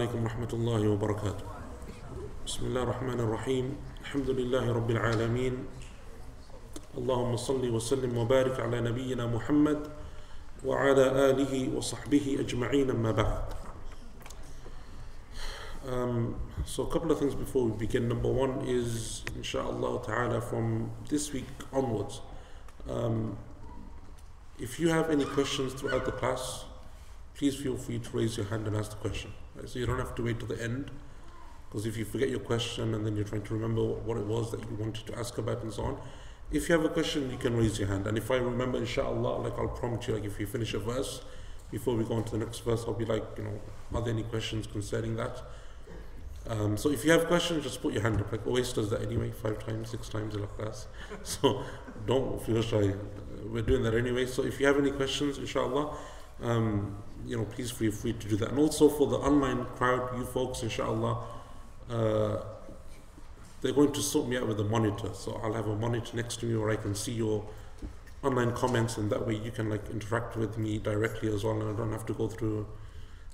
عليكم ورحمة الله وبركاته بسم الله الرحمن الرحيم الحمد لله رب العالمين اللهم صل وسلم وبارك على نبينا محمد وعلى آله وصحبه أجمعين أما بعد um, So a couple of things before we begin. Number one is, inshallah ta'ala, from this week onwards, um, if you have any questions throughout the class, please feel free to raise your hand and ask the question. Right? So you don't have to wait till the end, because if you forget your question and then you're trying to remember what it was that you wanted to ask about and so on, if you have a question, you can raise your hand. And if I remember, inshallah, like I'll prompt you, like if you finish a verse, before we go on to the next verse, I'll be like, you know, are there any questions concerning that? Um, so if you have questions, just put your hand up. Like always does that anyway, five times, six times in a class. So don't feel shy. We're doing that anyway. So if you have any questions, inshallah, um, you know, please feel free to do that. And also for the online crowd, you folks, inshallah, uh, they're going to sort me out with a monitor. So I'll have a monitor next to me where I can see your online comments, and that way you can like interact with me directly as well, and I don't have to go through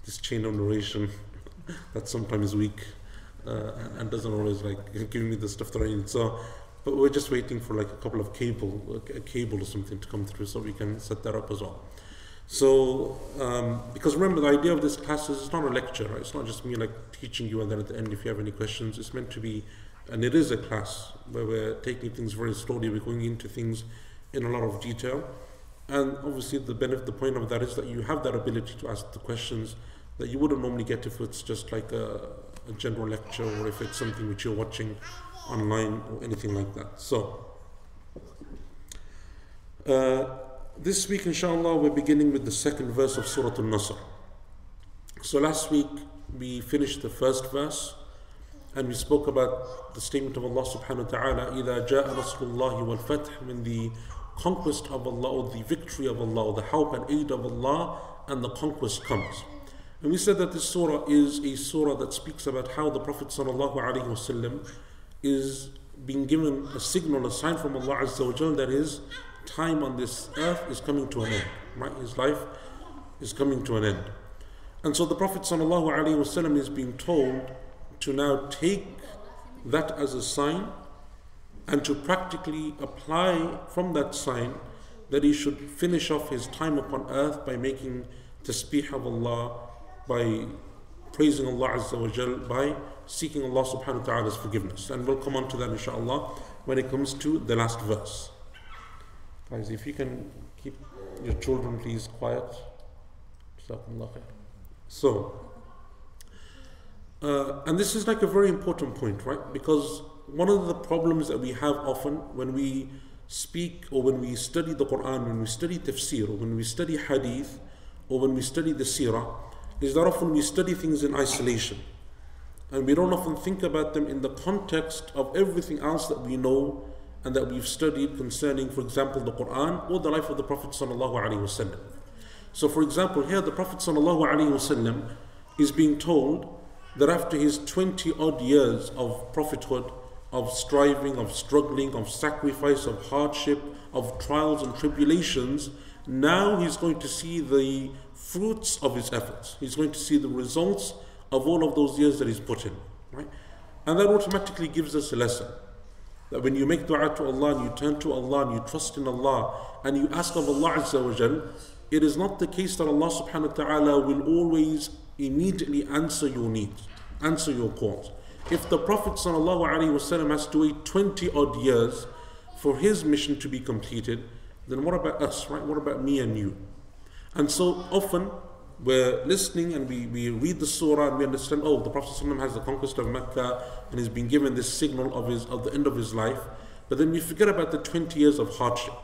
this chain of narration that's sometimes weak uh, and doesn't always like give me the stuff that I need. So, but we're just waiting for like a couple of cable, a cable or something to come through, so we can set that up as well. So, um, because remember, the idea of this class is it's not a lecture, right? It's not just me like teaching you, and then at the end, if you have any questions, it's meant to be, and it is a class where we're taking things very slowly. We're going into things in a lot of detail, and obviously, the benefit, the point of that is that you have that ability to ask the questions that you wouldn't normally get if it's just like a, a general lecture or if it's something which you're watching online or anything like that. So, uh, this week, inshallah, we're beginning with the second verse of Surah Al Nasr. So, last week we finished the first verse and we spoke about the statement of Allah subhanahu wa ta'ala إِذَا جَاءَ نَصْرُ اللَّهِ وَالْفَتْحِ when the conquest of Allah or the victory of Allah, the help and aid of Allah and the conquest comes. And we said that this surah is a surah that speaks about how the Prophet ﷺ is being given a signal, a sign from Allah Azza wa Jal that his time on this earth is coming to an end. Right? His life is coming to an end. And so the Prophet ﷺ is being told to now take that as a sign and to practically apply from that sign that he should finish off his time upon earth by making tasbih of Allah by praising Allah Azza wa Jal, by seeking Allah subhanahu wa ta'ala's forgiveness. And we'll come on to that inshallah when it comes to the last verse. Guys, if you can keep your children please quiet. So, uh, and this is like a very important point, right? Because one of the problems that we have often when we speak or when we study the Quran, when we study tafsir, or when we study hadith, or when we study the seerah, is that often we study things in isolation. And we don't often think about them in the context of everything else that we know and that we've studied concerning, for example, the Quran or the life of the Prophet. So, for example, here the Prophet is being told that after his 20 odd years of prophethood, of striving, of struggling, of sacrifice, of hardship, of trials and tribulations, now he's going to see the fruits of his efforts. He's going to see the results of all of those years that he's put in. Right? And that automatically gives us a lesson. That when you make dua to Allah and you turn to Allah and you trust in Allah and you ask of Allah Azza wa Jal, it is not the case that Allah subhanahu wa ta'ala will always immediately answer your needs, answer your calls. If the Prophet ﷺ has to wait 20 odd years for his mission to be completed, then what about us, right? What about me and you? And so often we're listening and we, we read the surah and we understand, oh, the Prophet ﷺ has the conquest of Mecca and he's been given this signal of his of the end of his life. But then we forget about the 20 years of hardship,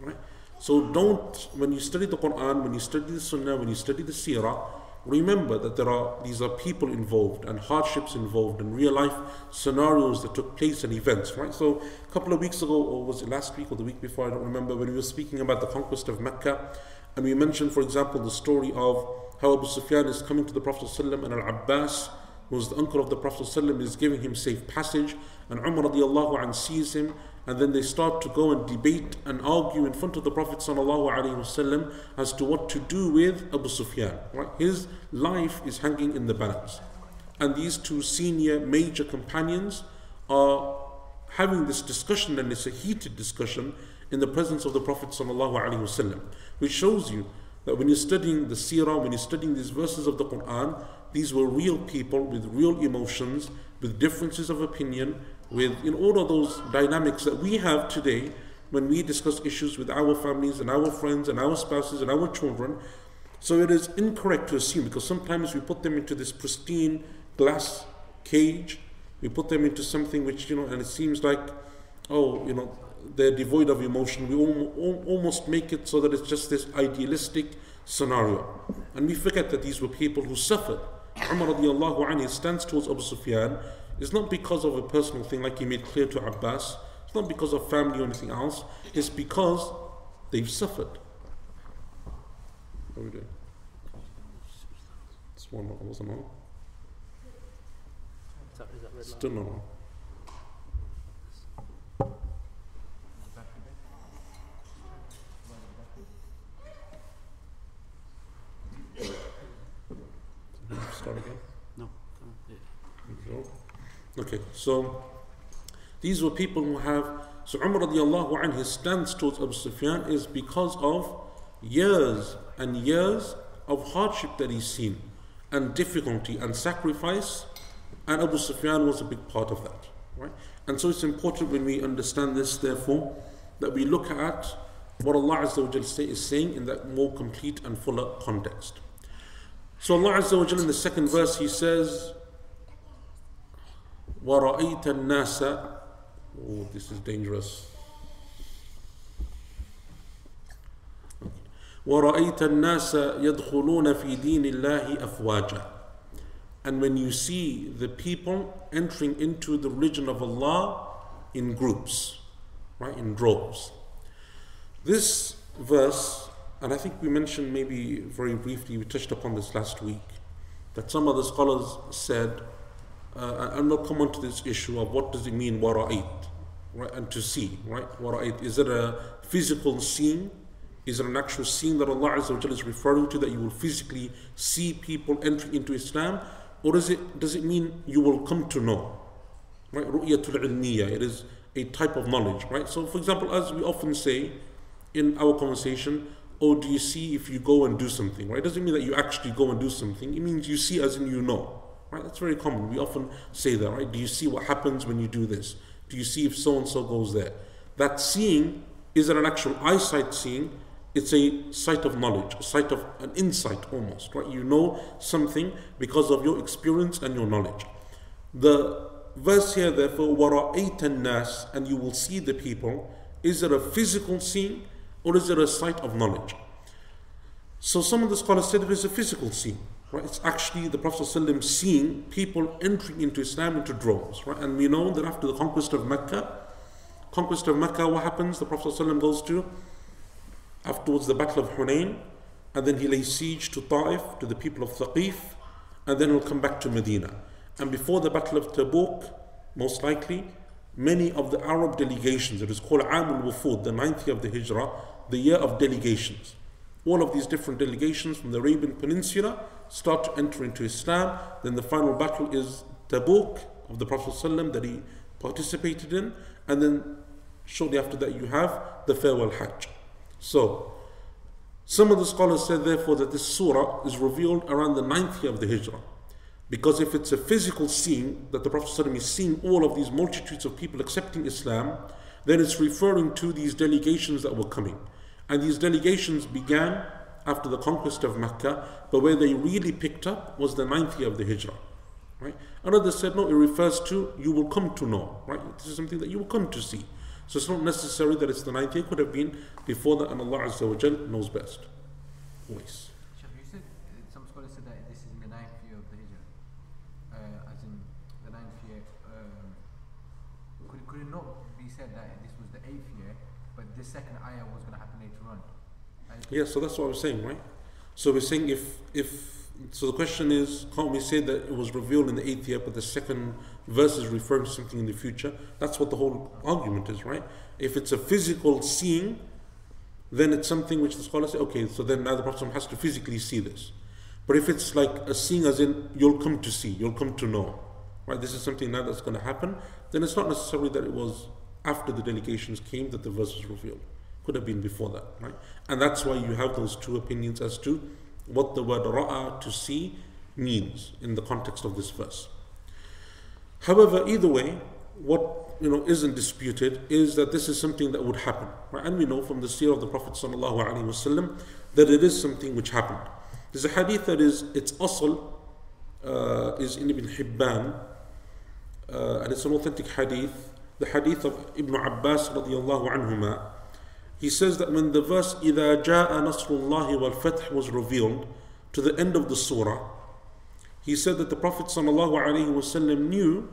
right? So don't, when you study the Quran, when you study the Sunnah, when you study the Seerah, remember that there are these are people involved and hardships involved and real life scenarios that took place and events right so a couple of weeks ago or was it last week or the week before i don't remember when we were speaking about the conquest of mecca and we mentioned for example the story of how abu sufyan is coming to the prophet ﷺ and al-abbas who was the uncle of the prophet ﷺ is giving him safe passage and umar radiallahu anh sees him and then they start to go and debate and argue in front of the Prophet ﷺ as to what to do with Abu Sufyan. Right? His life is hanging in the balance. and these two senior major companions are having this discussion, and it's a heated discussion in the presence of the Prophet ﷺ, which shows you that when you're studying the seerah, when you're studying these verses of the Quran, these were real people with real emotions, with differences of opinion, with in all of those dynamics that we have today when we discuss issues with our families and our friends and our spouses and our children. So it is incorrect to assume because sometimes we put them into this pristine glass cage, we put them into something which, you know, and it seems like, oh, you know, they're devoid of emotion. We almost make it so that it's just this idealistic scenario. And we forget that these were people who suffered. Umar radiallahu anhu stands towards Abu Sufyan It's not because of a personal thing like he made clear to Abbas. It's not because of family or anything else. It's because they've suffered. What are we doing? It's one more, wasn't on. Still not Start again? No. Okay, so these were people who have. So Umar radiallahu anhu, his stance towards Abu Sufyan is because of years and years of hardship that he's seen, and difficulty and sacrifice, and Abu Sufyan was a big part of that. Right? And so it's important when we understand this, therefore, that we look at what Allah Azza wa is saying in that more complete and fuller context. So Allah Azza wa in the second verse He says, وَرَأَيْتَ النَّاسَ Oh, this is dangerous. وَرَأَيْتَ النَّاسَ يَدْخُلُونَ فِي دِينِ اللَّهِ أَفْوَاجًا And when you see the people entering into the religion of Allah in groups, right, in droves. This verse and I think we mentioned maybe very briefly, we touched upon this last week, that some of the scholars said, uh, we'll come on to this issue of what does it mean wara'it, right, and to see, right? Wara'it, is it a physical seeing? Is it an actual seeing that Allah Azza is referring to that you will physically see people entering into Islam? Or is it, does it mean you will come to know? Right? Ru'yatul ilmiya, it is a type of knowledge, right? So, for example, as we often say in our conversation, or do you see if you go and do something, right? It doesn't mean that you actually go and do something. It means you see as in you know, right? That's very common. We often say that, right? Do you see what happens when you do this? Do you see if so and so goes there? That seeing isn't an actual eyesight seeing, it's a sight of knowledge, a sight of an insight almost, right? You know something because of your experience and your knowledge. The verse here, therefore, وَرَأَيْتَ النَّاسِ and you will see the people. Is it a physical seeing? Or is it a sight of knowledge? So some of the scholars said it is a physical scene. Right? It's actually the Prophet ﷺ seeing people entering into Islam into droves. Right? And we know that after the conquest of Mecca, conquest of Mecca, what happens? The Prophet ﷺ goes to afterwards the Battle of Hunain, and then he lays siege to Ta'if, to the people of Thaqif, and then he'll come back to Medina. And before the Battle of Tabuk, most likely, many of the Arab delegations, it is called Amul Wufud, the ninth year of the Hijrah, the year of delegations. All of these different delegations from the Arabian Peninsula start to enter into Islam. Then the final battle is Tabuk of the Prophet ﷺ that he participated in. And then shortly after that, you have the farewell Hajj. So, some of the scholars said, therefore, that this surah is revealed around the ninth year of the Hijrah. Because if it's a physical scene that the Prophet is seeing all of these multitudes of people accepting Islam, then it's referring to these delegations that were coming. And these delegations began after the conquest of Mecca, but where they really picked up was the ninth year of the Hijrah. Right? Another said, no, it refers to you will come to know. Right? This is something that you will come to see. So it's not necessary that it's the ninth year, it could have been before that, and Allah Azza wa Jal knows best. Always. You said, some scholars said that this is in the ninth year of the Hijrah. Uh, as in the ninth year. Um, could, could it not be said that this was the eighth year, but this second ayah was going to happen later on? Yeah, so that's what I was saying, right? So we're saying if if so the question is, can't we say that it was revealed in the eighth year, but the second verse is referring to something in the future? That's what the whole argument is, right? If it's a physical seeing, then it's something which the scholars say, okay, so then now the Prophet has to physically see this. But if it's like a seeing as in you'll come to see, you'll come to know, right? This is something now that's going to happen, then it's not necessarily that it was after the delegations came that the verse was revealed. Could have been before that, right? And that's why you have those two opinions as to what the word ra'a to see means in the context of this verse. However, either way, what you know isn't disputed is that this is something that would happen, right? and we know from the seerah of the Prophet wasallam that it is something which happened. There's a hadith that is its asl uh, is in Ibn Hibban, uh, and it's an authentic hadith. The hadith of Ibn Abbas radiallahu anhuma He says that when the verse إِذَا جَاءَ نَصْرُ اللَّهِ وَالْفَتْحِ was revealed to the end of the surah, he said that the Prophet ﷺ knew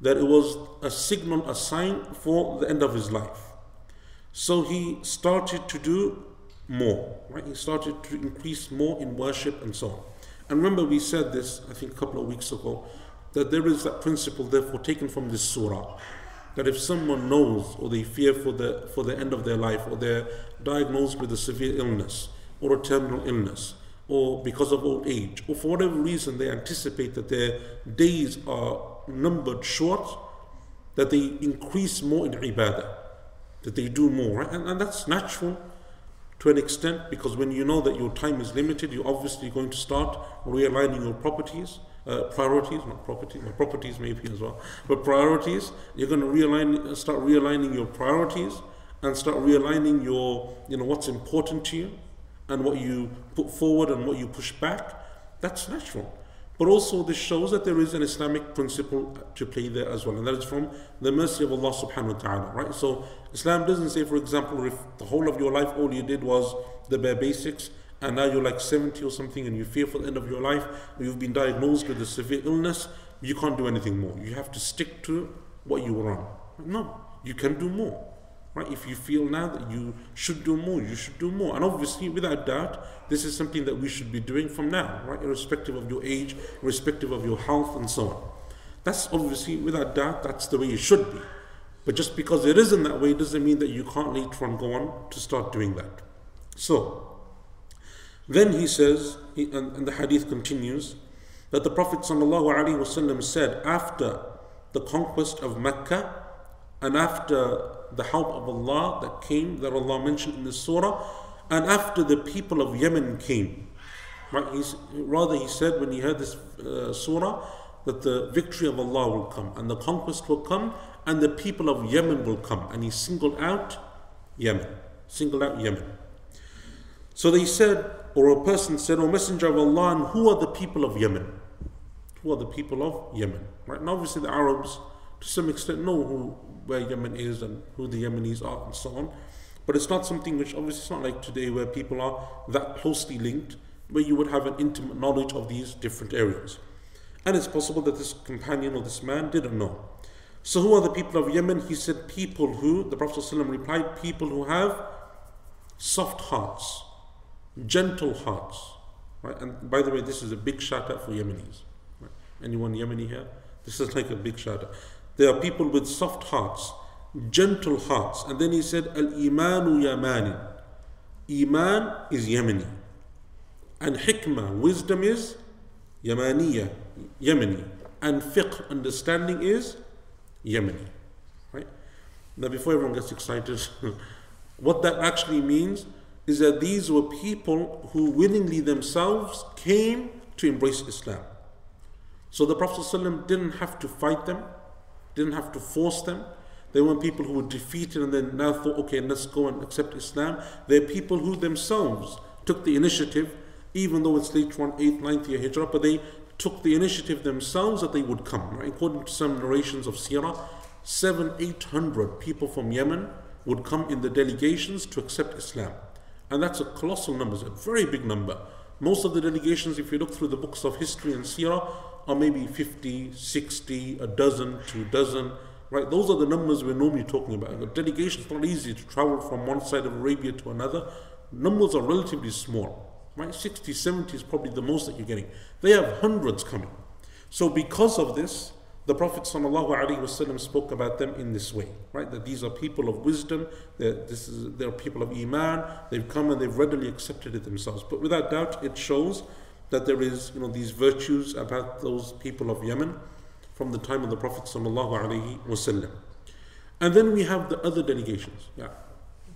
that it was a signal, a sign for the end of his life. So he started to do more, right? He started to increase more in worship and so on. And remember, we said this, I think, a couple of weeks ago, that there is that principle, therefore, taken from this surah, that if someone knows or they fear for the, for the end of their life, or they're diagnosed with a severe illness or a terminal illness, or because of old age, or for whatever reason they anticipate that their days are numbered short, that they increase more in ibadah, that they do more. Right? And, and that's natural to an extent because when you know that your time is limited, you're obviously going to start realigning your properties. Uh, priorities, not property, well, properties maybe as well, but priorities. You're going to realign, start realigning your priorities, and start realigning your, you know, what's important to you and what you put forward and what you push back, that's natural. But also, this shows that there is an Islamic principle to play there as well, and that is from the mercy of Allah subhanahu wa ta'ala, right? So, Islam doesn't say, for example, if the whole of your life all you did was the bare basics, and now you're like 70 or something, and you fear for the end of your life, you've been diagnosed with a severe illness, you can't do anything more. You have to stick to what you were on. No, you can do more. Right? If you feel now that you should do more, you should do more. And obviously, without doubt, this is something that we should be doing from now, right? Irrespective of your age, irrespective of your health, and so on. That's obviously, without doubt, that's the way it should be. But just because it isn't that way doesn't mean that you can't later on go on to start doing that. So, then he says, and, the hadith continues, that the Prophet said after the conquest of Mecca and after the help of Allah that came, that Allah mentioned in the surah, and after the people of Yemen came. Right? He's, rather, he said when he heard this uh, surah that the victory of Allah will come, and the conquest will come, and the people of Yemen will come. And he singled out Yemen. Singled out Yemen. So they said, or a person said, O Messenger of Allah, and who are the people of Yemen? Who are the people of Yemen? Right? And obviously the Arabs, to some extent, know who where Yemen is and who the Yemenis are and so on. But it's not something which obviously it's not like today where people are that closely linked, where you would have an intimate knowledge of these different areas. And it's possible that this companion or this man didn't know. So who are the people of Yemen? He said, people who, the Prophet ﷺ replied, people who have soft hearts, gentle hearts. Right? And by the way, this is a big shout out for Yemenis. Right? Anyone Yemeni here? This is like a big shout out. There are people with soft hearts, gentle hearts. And then he said, Al Imanu Yamani. Iman is Yemeni. And hikmah, wisdom is Yamaniya, Yemeni. And fiqh, understanding is Yemeni. Right? Now, before everyone gets excited, what that actually means is that these were people who willingly themselves came to embrace Islam. So the Prophet ﷺ didn't have to fight them, didn't have to force them. They weren't people who were defeated and then now thought, okay, let's go and accept Islam. They're people who themselves took the initiative, even though it's later on 8th, 9th year Hijrah, but they took the initiative themselves that they would come. Right? According to some narrations of Sirah, seven, eight hundred people from Yemen would come in the delegations to accept Islam. And that's a colossal number, it's a very big number. Most of the delegations, if you look through the books of history and Sirah, are maybe 50, 60, a dozen, two dozen, right? Those are the numbers we're normally talking about. The delegation is not easy to travel from one side of Arabia to another. Numbers are relatively small, right? 60, 70 is probably the most that you're getting. They have hundreds coming. So because of this, the Prophet ﷺ spoke about them in this way, right? That these are people of wisdom, that this is, they're people of Iman, they've come and they've readily accepted it themselves. But without doubt, it shows that there is, you know, these virtues about those people of Yemen from the time of the Prophet sallallahu alaihi wasallam. And then we have the other delegations. Yeah.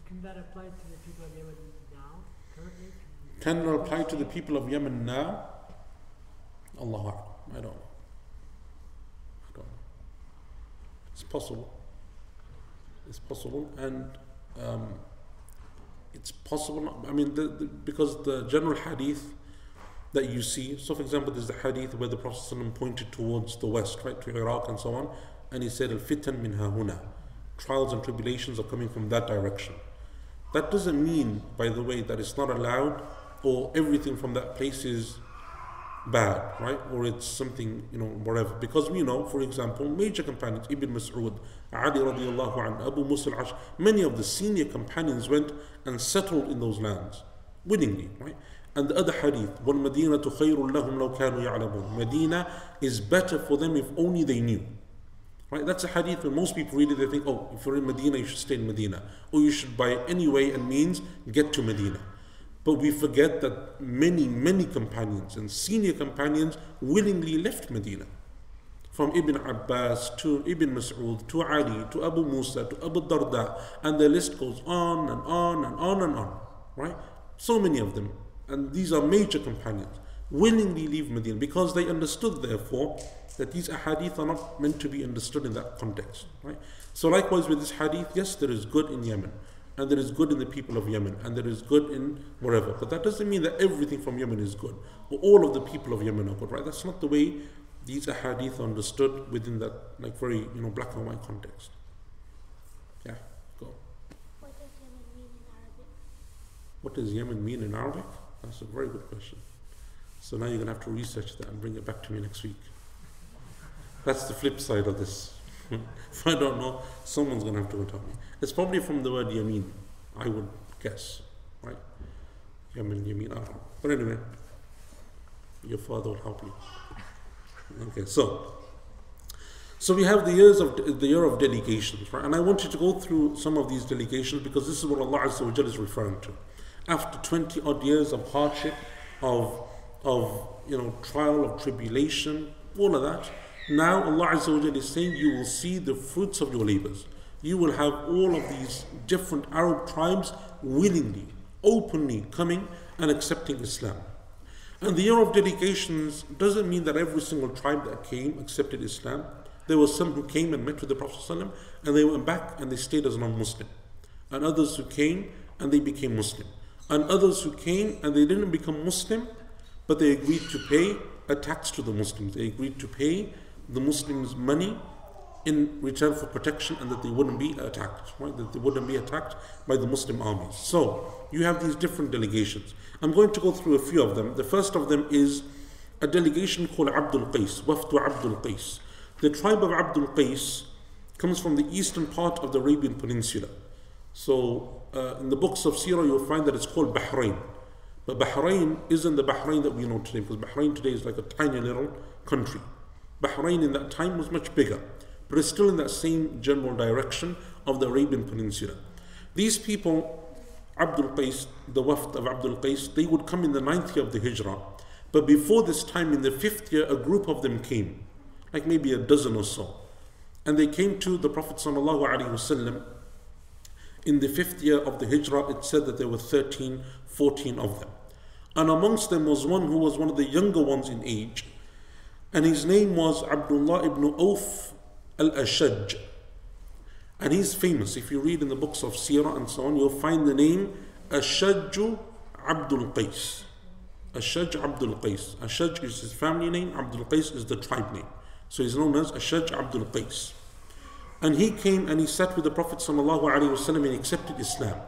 Can that apply to the people of Yemen now, currently? Can it apply to the people of Yemen now? Allah I don't know. I don't know. It's possible. It's possible, and um, it's possible. I mean, the, the, because the general hadith that you see. So, for example, there's the hadith where the Prophet ﷺ pointed towards the west, right, to Iraq and so on, and he said, "Al fitan min hahuna." Trials and tribulations are coming from that direction. That doesn't mean, by the way, that it's not allowed or everything from that place is bad, right? Or it's something, you know, whatever. Because we know, for example, major companions, Ibn Mas'ud, Ali radiallahu anhu, Abu Musa al-Ash, many of the senior companions went and settled in those lands willingly, right? And the other hadith, وَالْمَدِينَةُ خَيْرٌ لَهُمْ لَوْ كَانُوا يَعْلَمُونَ Medina is better for them if only they knew. Right? That's a hadith when most people read it, they think, oh, if you're in Medina, you should stay in Medina. Or you should by any way and means get to Medina. But we forget that many, many companions and senior companions willingly left Medina. From Ibn Abbas to Ibn Mas'ud to Ali to Abu Musa to Abu Darda, and the list goes on and on and on and on. Right? So many of them. And these are major companions. Willingly leave Medina because they understood, therefore, that these ahadith are not meant to be understood in that context. Right? So likewise with this hadith, yes, there is good in Yemen and there is good in the people of Yemen, and there is good in wherever. But that doesn't mean that everything from Yemen is good, or all of the people of Yemen are good, right? That's not the way these ahadith are understood within that like very you know black and white context. Yeah, go. What does Yemen mean in Arabic? What does Yemen mean in Arabic? That's a very good question. So now you're gonna have to research that and bring it back to me next week. That's the flip side of this. If I don't know, someone's gonna have to tell me. It's probably from the word Yamin, I would guess, right? Yamin, Yamin, Arab. But anyway, your father will help you. Okay, so so we have the years of the year of delegations, right? And I want you to go through some of these delegations because this is what Allah Azza is referring to. After 20 odd years of hardship, of of you know trial, of tribulation, all of that, now Allah Azza wa is saying you will see the fruits of your labors. You will have all of these different Arab tribes willingly, openly coming and accepting Islam. And the year of dedications doesn't mean that every single tribe that came accepted Islam. There were some who came and met with the Prophet ﷺ, and they went back and they stayed as non-Muslim. And others who came and they became Muslim. And others who came and they didn't become Muslim, but they agreed to pay a tax to the Muslims. They agreed to pay the Muslims money in return for protection and that they wouldn't be attacked, right? That they wouldn't be attacked by the Muslim armies. So you have these different delegations. I'm going to go through a few of them. The first of them is a delegation called Abdul Qais, Wafdu Abdul Qais. The tribe of Abdul Qais comes from the eastern part of the Arabian Peninsula. So uh, in the books of Sirah, you'll find that it's called Bahrain. But Bahrain isn't the Bahrain that we know today, because Bahrain today is like a tiny little country. Bahrain in that time was much bigger, but it's still in that same general direction of the Arabian Peninsula. These people, Abdul Qais, the Wafd of Abdul Qais, they would come in the ninth year of the Hijrah. But before this time, in the fifth year, a group of them came, like maybe a dozen or so. And they came to the Prophet ﷺ in the fifth year of the Hijrah. It said that there were 13, 14 of them. And amongst them was one who was one of the younger ones in age and his name was Abdullah ibn Auf al Ashaj. And he's famous. If you read in the books of Sirah and so on, you'll find the name Ashaj Abdul Qais. Ashaj Abdul Qais. Ashaj is his family name, Abdul Qais is the tribe name. So he's known as Ashaj Abdul Qais. And he came and he sat with the Prophet ﷺ and accepted Islam.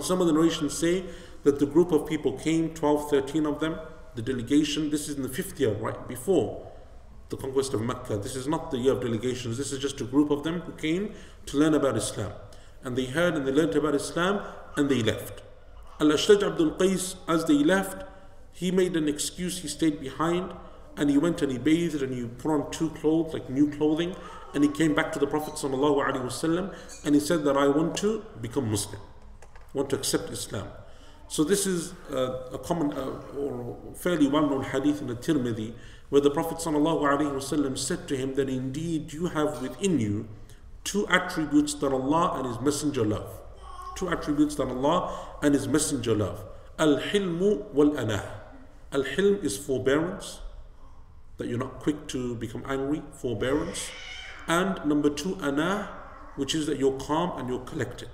Some of the narrations say that the group of people came, 12, 13 of them, the delegation, this is in the fifth year, right before the conquest of Mecca. This is not the year of delegations, this is just a group of them who came to learn about Islam. And they heard and they learned about Islam and they left. Al Ashaj Abdul Qais, as they left, he made an excuse, he stayed behind and he went and he bathed and he put on two clothes, like new clothing, and he came back to the Prophet ﷺ and he said that I want to become Muslim, want to accept Islam. So this is uh, a common uh, or fairly well-known hadith in the Tirmidhi where the Prophet ﷺ said to him that indeed you have within you two attributes that Allah and His Messenger love. Two attributes that Allah and His Messenger love. Al-hilmu wal-anah. Al-hilm is forbearance, that you're not quick to become angry, forbearance. And number two, anah, which is that you're calm and you're collected.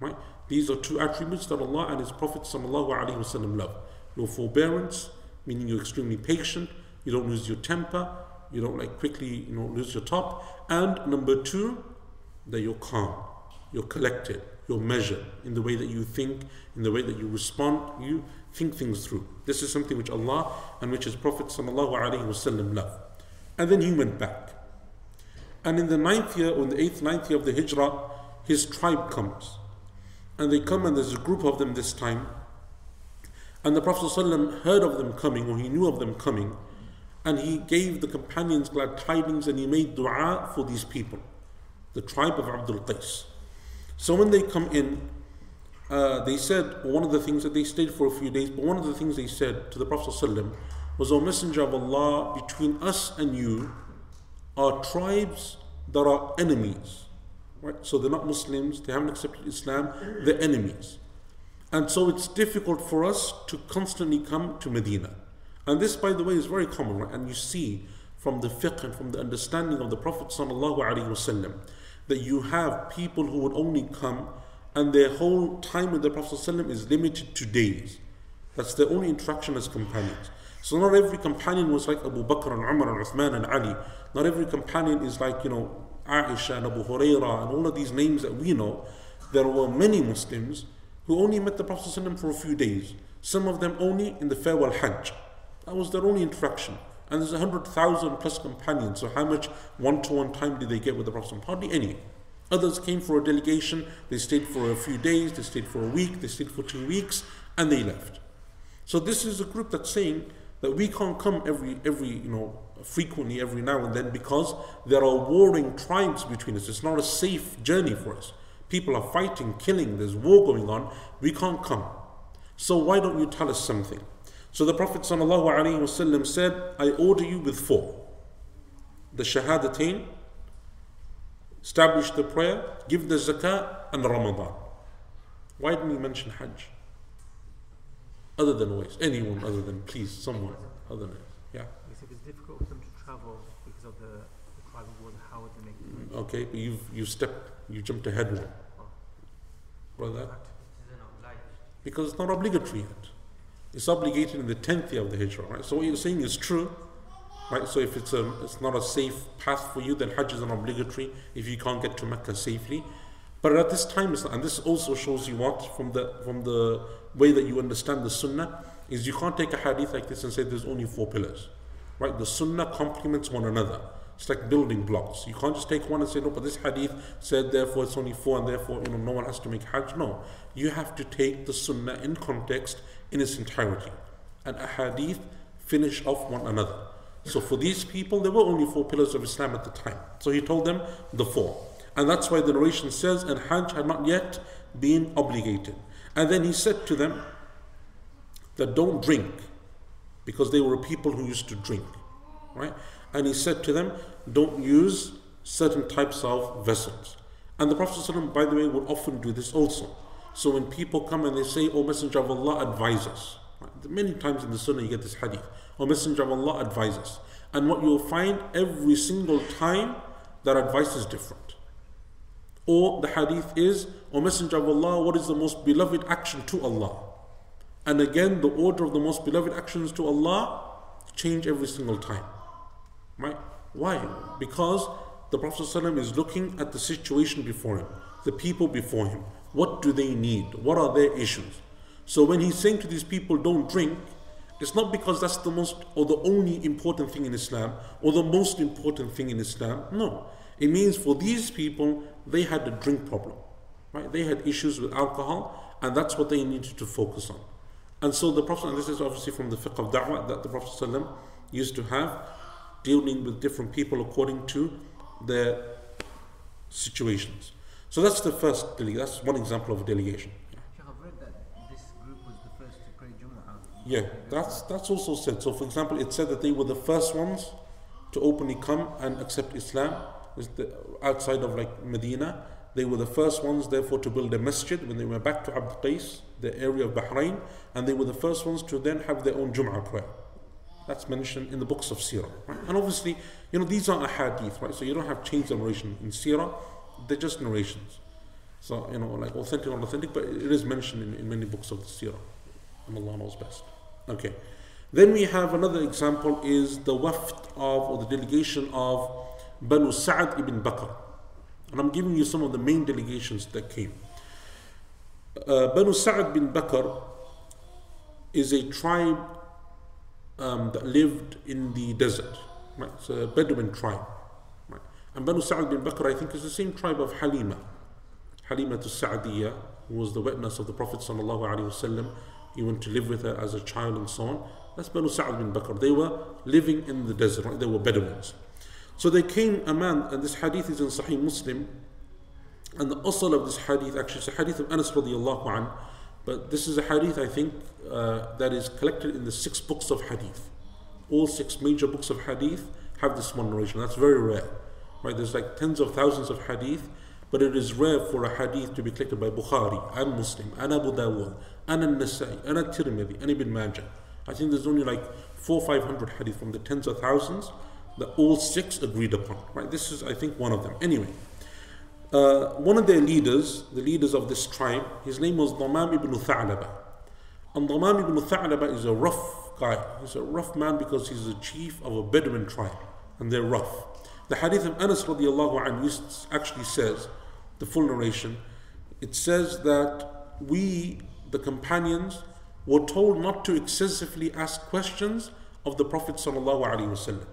Right? These are two attributes that Allah and His Prophet ﷺ love. Your forbearance, meaning you're extremely patient, you don't lose your temper, you don't like quickly you know lose your top. And number two, that you're calm, you're collected, you're measured in the way that you think, in the way that you respond, you think things through. This is something which Allah and which His Prophet love. And then he went back. And in the ninth year, or in the eighth, ninth year of the Hijrah, his tribe comes. And they come, and there's a group of them this time. And the Prophet ﷺ heard of them coming, or he knew of them coming, and he gave the companions glad tidings and he made dua for these people, the tribe of Abdul Qais. So when they come in, uh, they said, one of the things that they stayed for a few days, but one of the things they said to the Prophet ﷺ was, O Messenger of Allah, between us and you are tribes that are enemies. Right? So they're not Muslims, they haven't accepted Islam, they're enemies. And so it's difficult for us to constantly come to Medina. And this, by the way, is very common, right? And you see from the fiqh and from the understanding of the Prophet ﷺ that you have people who would only come and their whole time with the Prophet ﷺ is limited to days. That's their only interaction as companions. So not every companion was like Abu Bakr and Umar and Uthman and Ali. Not every companion is like, you know, Aisha and Abu Huraira and all of these names that we know. There were many Muslims who only met the Prophet for a few days. Some of them only in the farewell Hajj. That was their only interaction. And there's a hundred thousand plus companions. So how much one-to-one time did they get with the Prophet? Hardly any. Others came for a delegation. They stayed for a few days. They stayed for a week. They stayed for two weeks, and they left. So this is a group that's saying that we can't come every every you know frequently every now and then because there are warring tribes between us. It's not a safe journey for us. People are fighting, killing. There's war going on. We can't come. So why don't you tell us something? So the Prophet ﷺ said, I order you with four. The Shahadatain, establish the prayer, give the zakah, and Ramadan. Why didn't he mention Hajj? Other than Uwais. Anyone other than, please, someone other than, yeah. If it's difficult for them to travel because of the, the tribal war, how would they make it? Okay, but you've, you stepped, you jumped ahead one. Brother? Because it's not obligatory yet. It's obligated in the 10th year of the Hijrah, right? So what you're saying is true, right? So if it's, a, it's not a safe path for you, then Hajj is not obligatory if you can't get to Mecca safely. But at this time, and this also shows you what, from the, from the way that you understand the Sunnah, is you can't take a hadith like this and say there's only four pillars, right? The Sunnah complements one another. It's like building blocks. You can't just take one and say, no, but this hadith said therefore it's only four and therefore you know no one has to make hajj. No. You have to take the sunnah in context in its entirety. And a hadith finish off one another. So for these people, there were only four pillars of Islam at the time. So he told them the four. And that's why the narration says, and Hajj had not yet been obligated. And then he said to them that don't drink, because they were people who used to drink. Right? And he said to them, don't use certain types of vessels. And the Prophet ﷺ, by the way, would often do this also. So when people come and they say, O Messenger of Allah, advise us. Many times in the Sunnah you get this hadith. O Messenger of Allah, advise us. And what you'll find every single time, that advice is different. Or the hadith is, O Messenger of Allah, what is the most beloved action to Allah? And again, the order of the most beloved actions to Allah change every single time. Right? Why? Because the Prophet ﷺ is looking at the situation before him, the people before him. What do they need? What are their issues? So when he's saying to these people, don't drink, it's not because that's the most or the only important thing in Islam or the most important thing in Islam. No. It means for these people, they had a drink problem. Right? They had issues with alcohol, and that's what they needed to focus on. And so the Prophet, and this is obviously from the fiqh of da'wah that the Prophet ﷺ used to have, dealing with different people according to their situations. So that's the first delegation. That's one example of a delegation. Sheikh, I've read that this Yeah, that's that's also said. So, for example, it said that they were the first ones to openly come and accept Islam. The, outside of like Medina, they were the first ones, therefore, to build a masjid when they went back to Abd Qais, the area of Bahrain, and they were the first ones to then have their own Jum'ah prayer. That's mentioned in the books of Sirah. Right? And obviously, you know, these are ahadith, right? So you don't have chains of narration in Sirah, they're just narrations. So, you know, like authentic or authentic, but it is mentioned in, in many books of the Sirah. And Allah knows best. Okay. Then we have another example is the wafd of, or the delegation of Banu Sa'ad ibn Bakr. And I'm giving you some of the main delegations that came. Uh, Banu Sa'ad bin Bakr is a tribe um, that lived in the desert. Right? It's a Bedouin tribe. Right? And Banu Sa'ad bin Bakr, I think, is the same tribe of Halima. Halima to Sa'diyah, who was the witness of the Prophet ﷺ. He went to live with her as a child and so on. That's Banu Sa'ad bin Bakr. They were living in the desert, right? they were Bedouins. So there came a man, and this hadith is in Sahih Muslim, and the asl of this hadith, actually, it's a hadith of Anas radiallahu anh, but this is a hadith, I think, uh, that is collected in the six books of hadith. All six major books of hadith have this one narration. That's very rare. Right? There's like tens of thousands of hadith, but it is rare for a hadith to be collected by Bukhari and Muslim and Abu Dawud and An-Nasai and At-Tirmidhi and Ibn Majah. I think there's only like four or five hundred hadith from the tens of thousands that all six agreed upon. Right? This is, I think, one of them. Anyway, uh, one of their leaders, the leaders of this tribe, his name was Damam ibn Tha'laba. And Damam ibn Tha'laba is a rough guy. He's a rough man because he's the chief of a Bedouin tribe, and they're rough. The hadith of Anas radiallahu anhu actually says, the full narration, it says that we, the companions, were told not to excessively ask questions of the Prophet sallallahu alaihi wasallam.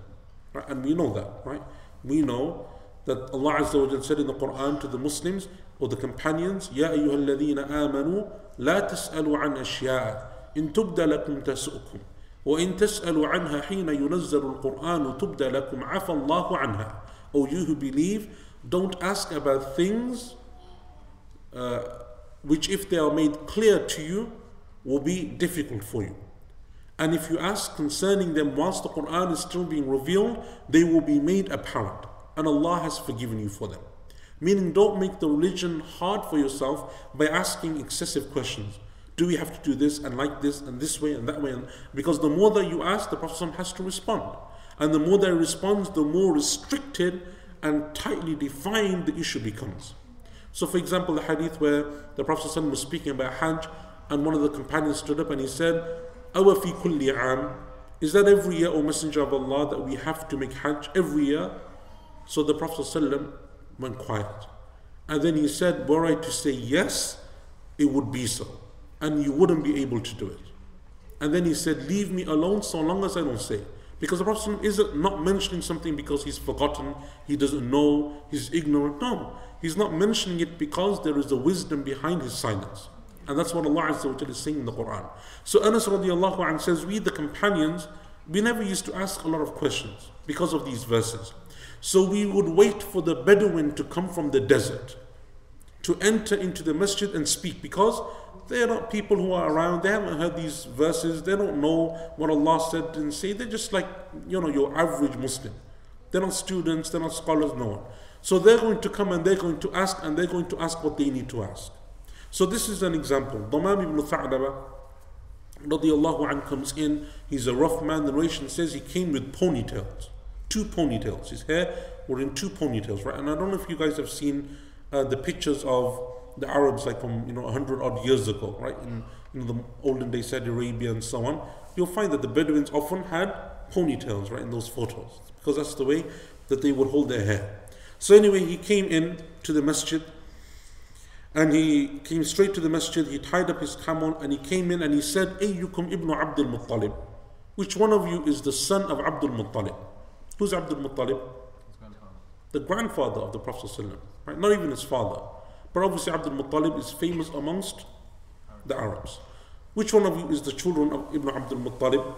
Right? And we know that, right? We know that Allah Azza wa said in the Quran to the Muslims or the companions, يا أيها الذين آمنوا لا تسألوا عن أشياء إن تبد لكم تسؤكم وإن تسألوا عنها حين ينزل القرآن تبد لكم عفى الله عنها O you who believe, don't ask about things uh, which if they are made clear to you will be difficult for you. And if you ask concerning them whilst the Quran is still being revealed, they will be made apparent. And Allah has forgiven you for them. Meaning, don't make the religion hard for yourself by asking excessive questions. Do we have to do this and like this and this way and that way? Because the more that you ask, the Prophet has to respond. And the more that he responds, the more restricted and tightly defined the issue becomes. So, for example, the hadith where the Prophet was speaking about Hajj, and one of the companions stood up and he said, fi kulli. Is that every year, O Messenger of Allah, that we have to make Hajj every year? So the Prophet ﷺ went quiet. And then he said, Were I to say yes, it would be so. And you wouldn't be able to do it. And then he said, Leave me alone so long as I don't say. Because the Prophet isn't not mentioning something because he's forgotten, he doesn't know, he's ignorant. No, he's not mentioning it because there is a wisdom behind his silence. And that's what Allah Azza is saying in the Quran. So Anas radiallahu anh says, We the companions, we never used to ask a lot of questions because of these verses. So we would wait for the Bedouin to come from the desert to enter into the masjid and speak because they're not people who are around, they haven't heard these verses, they don't know what Allah said and say. They're just like, you know, your average Muslim. They're not students, they're not scholars, no one. So they're going to come and they're going to ask and they're going to ask what they need to ask. So this is an example. Damam ibn Tha'laba radiallahu anh comes in, he's a rough man. The narration says he came with ponytails two ponytails. His hair were in two ponytails, right? And I don't know if you guys have seen uh, the pictures of the Arabs, like from you know hundred odd years ago, right? In you know the olden days, Saudi Arabia and so on. You'll find that the Bedouins often had ponytails, right, in those photos, because that's the way that they would hold their hair. So anyway, he came in to the masjid. And he came straight to the masjid, he tied up his camel, and he came in and he said, Ayyukum ibn Abdul Muttalib. Which one of you is the son of Abdul Muttalib? Who's Abdul Muttalib? The grandfather of the Prophet ﷺ, right? Not even his father. But obviously Abdul Muttalib is famous amongst the Arabs. Which one of you is the children of Ibn Abdul Muttalib?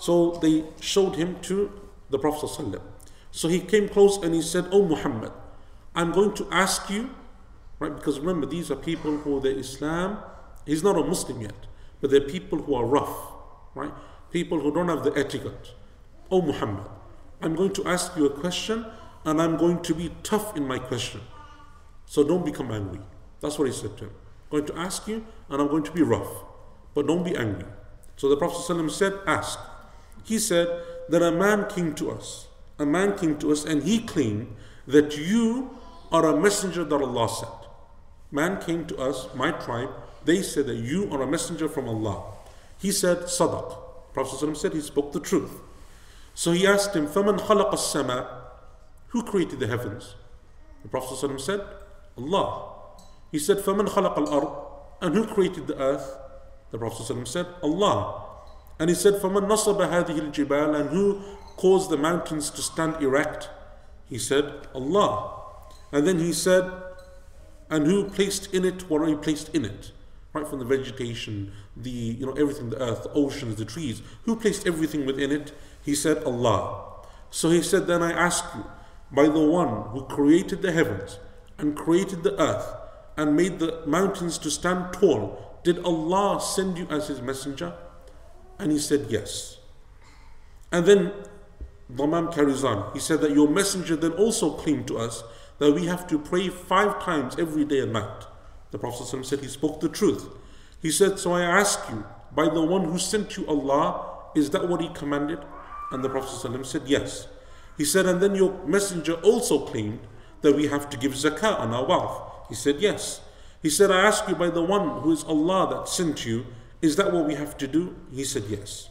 So they showed him to the Prophet ﷺ. So he came close and he said, Oh Muhammad, I'm going to ask you, right? Because remember, these are people who the Islam, he's not a Muslim yet, but they're people who are rough. right? People who don't have the etiquette. Oh Muhammad, I'm going to ask you a question and I'm going to be tough in my question. So don't become angry. That's what he said to him. I'm going to ask you and I'm going to be rough, but don't be angry. So the Prophet ﷺ said, Ask. He said that a man came to us. A man came to us and he claimed that you are a messenger that Allah sent. Man came to us, my tribe, they said that you are a messenger from Allah. He said, Sadaq. Prophet ﷺ said he spoke the truth. So he asked him, فَمَنْ خَلَقَ السَّمَاء Who created the heavens? The Prophet ﷺ said, Allah. He said, فَمَنْ خَلَقَ الْأَرْض And who created the earth? The Prophet ﷺ said, Allah. And he said, فَمَنْ نَصَبَ هَذِهِ الْجِبَالَ And who caused the mountains to stand erect? He said, Allah. And then he said, and who placed in it what he placed in it? Right from the vegetation, the you know everything, the earth, the oceans, the trees. Who placed everything within it? He said, Allah. So he said, Then I ask you, by the one who created the heavens and created the earth and made the mountains to stand tall, did Allah send you as his messenger? And he said, Yes. And then Damam carries on. He said that your messenger then also claimed to us that we have to pray five times every day and night. The Prophet said he spoke the truth. He said, So I ask you, by the one who sent you Allah, is that what he commanded? And the Prophet ﷺ said, Yes. He said, And then your messenger also claimed that we have to give zakah on our wealth. He said, Yes. He said, I ask you by the one who is Allah that sent you, is that what we have to do? He said, Yes.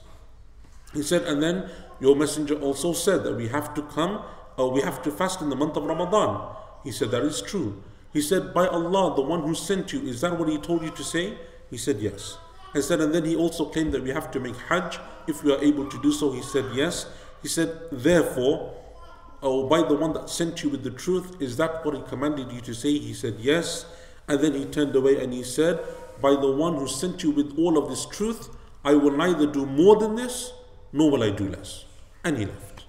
He said, and then your messenger also said that we have to come, or we have to fast in the month of Ramadan. He said, That is true. He said, By Allah, the one who sent you, is that what he told you to say? He said, Yes. I said, and then he also claimed that we have to make Hajj if we are able to do so. He said, Yes. He said, Therefore, oh, by the one that sent you with the truth, is that what he commanded you to say? He said, Yes. And then he turned away and he said, By the one who sent you with all of this truth, I will neither do more than this, nor will I do less. And he left.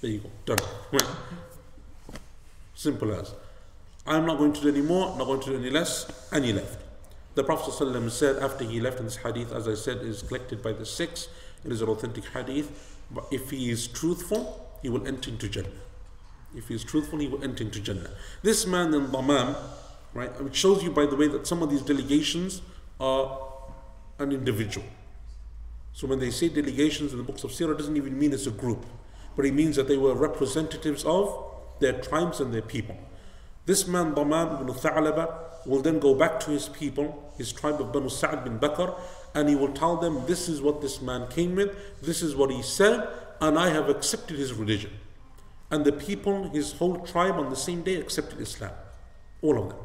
There you go. Done. Right. Simple as. I'm not going to do any more, not going to do any less, and he left. The Prophet ﷺ said after he left, in this hadith, as I said, is collected by the six, it is an authentic hadith. But if he is truthful, he will enter into Jannah. If he is truthful, he will enter into Jannah. This man in Damam, right, it shows you, by the way, that some of these delegations are an individual. So when they say delegations in the books of Sirah, it doesn't even mean it's a group, but it means that they were representatives of their tribes and their people. This man, Damam ibn Tha'laba, will then go back to his people, his tribe of Banu Sa'd bin Bakr, and he will tell them, This is what this man came with, this is what he said, and I have accepted his religion. And the people, his whole tribe, on the same day accepted Islam. All of them.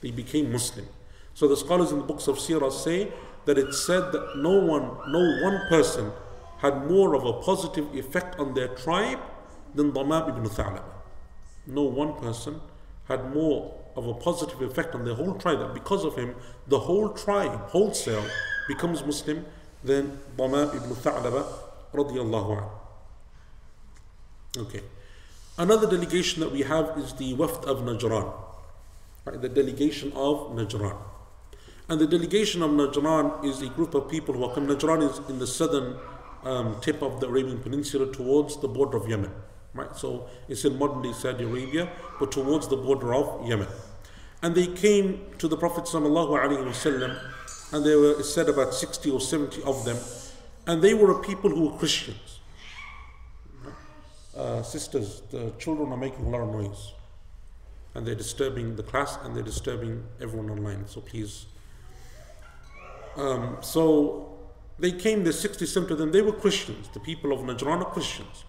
They became Muslim. So the scholars in the books of Sirah say that it said that no one, no one person had more of a positive effect on their tribe than Damam ibn Tha'laba. No one person had more of a positive effect on the whole tribe that because of him, the whole tribe, wholesale, becomes Muslim then Damam ibn Tha'laba radiallahu anhu. Okay. Another delegation that we have is the Wafd of Najran, right? the delegation of Najran. And the delegation of Najran is a group of people who are come. Najran is in the southern um, tip of the Arabian Peninsula towards the border of Yemen. Right? So it's in modern day Saudi Arabia, but towards the border of Yemen. And they came to the Prophet wasallam, and there were said about 60 or 70 of them, and they were a people who were Christians. Uh, sisters, the children are making a lot of noise, and they're disturbing the class and they're disturbing everyone online. So please. Um, so they came, the 60, 70 of them, they were Christians. The people of Najran are Christians.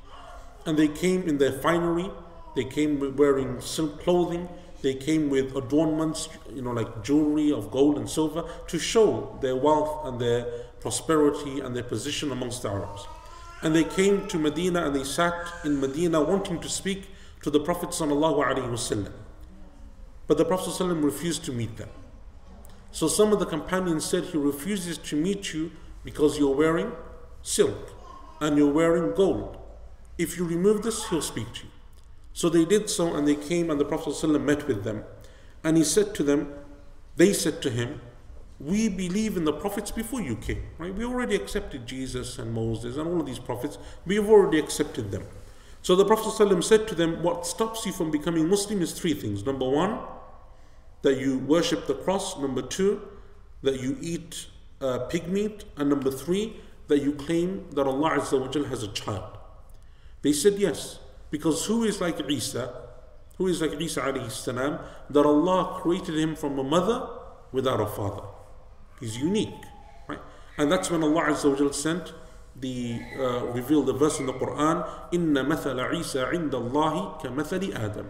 And they came in their finery, they came wearing silk clothing, they came with adornments, you know, like jewelry of gold and silver, to show their wealth and their prosperity and their position amongst the Arabs. And they came to Medina and they sat in Medina wanting to speak to the Prophet. But the Prophet refused to meet them. So some of the companions said he refuses to meet you because you're wearing silk and you're wearing gold. If you remove this, he'll speak to you. So they did so and they came and the Prophet ﷺ met with them. And he said to them, they said to him, we believe in the prophets before you came, right? We already accepted Jesus and Moses and all of these prophets. We've already accepted them. So the Prophet ﷺ said to them, What stops you from becoming Muslim is three things. Number one, that you worship the cross. Number two, that you eat uh, pig meat. And number three, that you claim that Allah has a child. They said yes, because who is like Isa? Who is like Isa alayhi salam? That Allah created him from a mother without a father. He's unique, right? And that's when Allah Azza wa sent the uh, revealed the verse in the Quran, "Inna mathala Isa inda Allahi ka mathali Adam."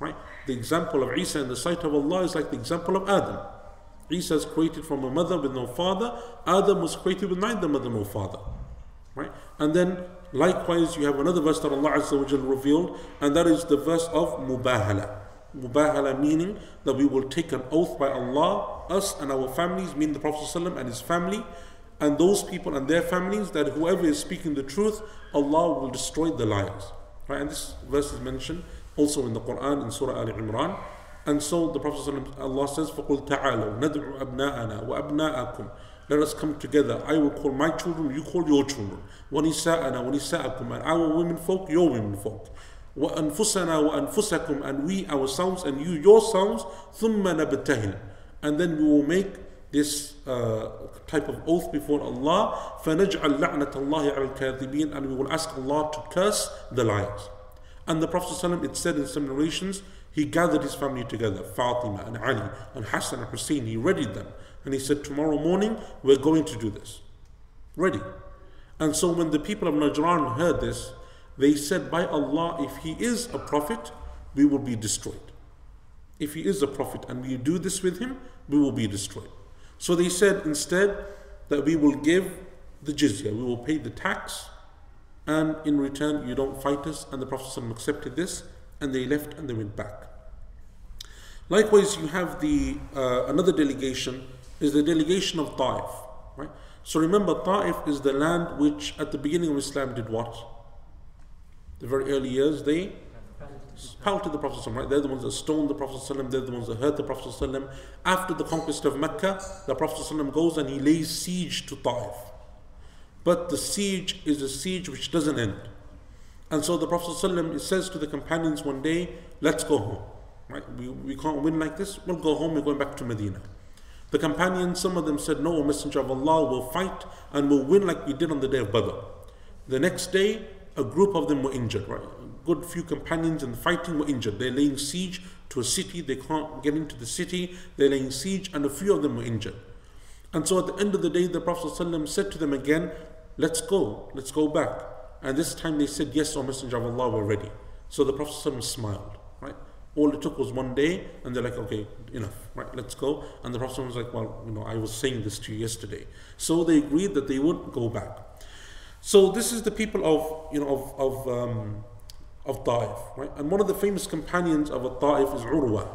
Right? The example of Isa in the sight of Allah is like the example of Adam. Isa is created from a mother with no father. Adam was created with neither mother nor father. Right? And then likewise you have another verse that Allah Azza wa Jal revealed, and that is the verse of Mubahala. Mubahala meaning that we will take an oath by Allah, us and our families, meaning the Prophet ﷺ and his family, and those people and their families, that whoever is speaking the truth, Allah will destroy the liars. Right? And this verse is mentioned also in the Quran in Surah Al Imran. And so the Prophet ﷺ, Allah says, فَقُلْ تَعَالَوْا نَدْعُ أَبْنَاءَنَا وَأَبْنَاءَكُمْ Let us come together. I will call my children, you call your children. وَنِسَاءَنَا وَنِسَاءَكُمْ And our women folk, your women folk. وأنفسنا وأنفسكم and we ourselves and you yourselves ثم نبتهل and then we will make this uh, type of oath before Allah فنجعل لعنة الله على الكاذبين and we will ask Allah to curse the liars and the Prophet ﷺ, it said in some narrations he gathered his family together Fatima and Ali and Hassan and Hussein he readied them and he said tomorrow morning we're going to do this ready and so when the people of Najran heard this they said, By Allah, if he is a prophet, we will be destroyed. If he is a prophet and we do this with him, we will be destroyed. So they said instead that we will give the jizya, we will pay the tax, and in return you don't fight us. And the Prophet accepted this, and they left and they went back. Likewise, you have the uh, another delegation is the delegation of Ta'if, right? So remember, Ta'if is the land which at the beginning of Islam did what? the very early years, they pelted the Prophet right? They're the ones that stoned the Prophet they're the ones that hurt the Prophet After the conquest of Mecca, the Prophet goes and he lays siege to Ta'if. But the siege is a siege which doesn't end. And so the Prophet says to the companions one day, let's go home. Right? We, we can't win like this, we'll go home, we're going back to Medina. The companions, some of them said, No, Messenger of Allah will fight and we'll win like we did on the day of Badr. The next day, a group of them were injured, right? A good few companions in the fighting were injured. They're laying siege to a city, they can't get into the city, they're laying siege, and a few of them were injured. And so at the end of the day, the Prophet ﷺ said to them again, Let's go, let's go back. And this time they said, Yes, O Messenger of Allah, we're ready. So the Prophet ﷺ smiled? All it took was one day, and they're like, okay, enough, right? Let's go. And the Prophet was like, well, you know, I was saying this to you yesterday. So they agreed that they would go back. So this is the people of you know of of um, of Ta'if, right? And one of the famous companions of a Ta'if is Urwa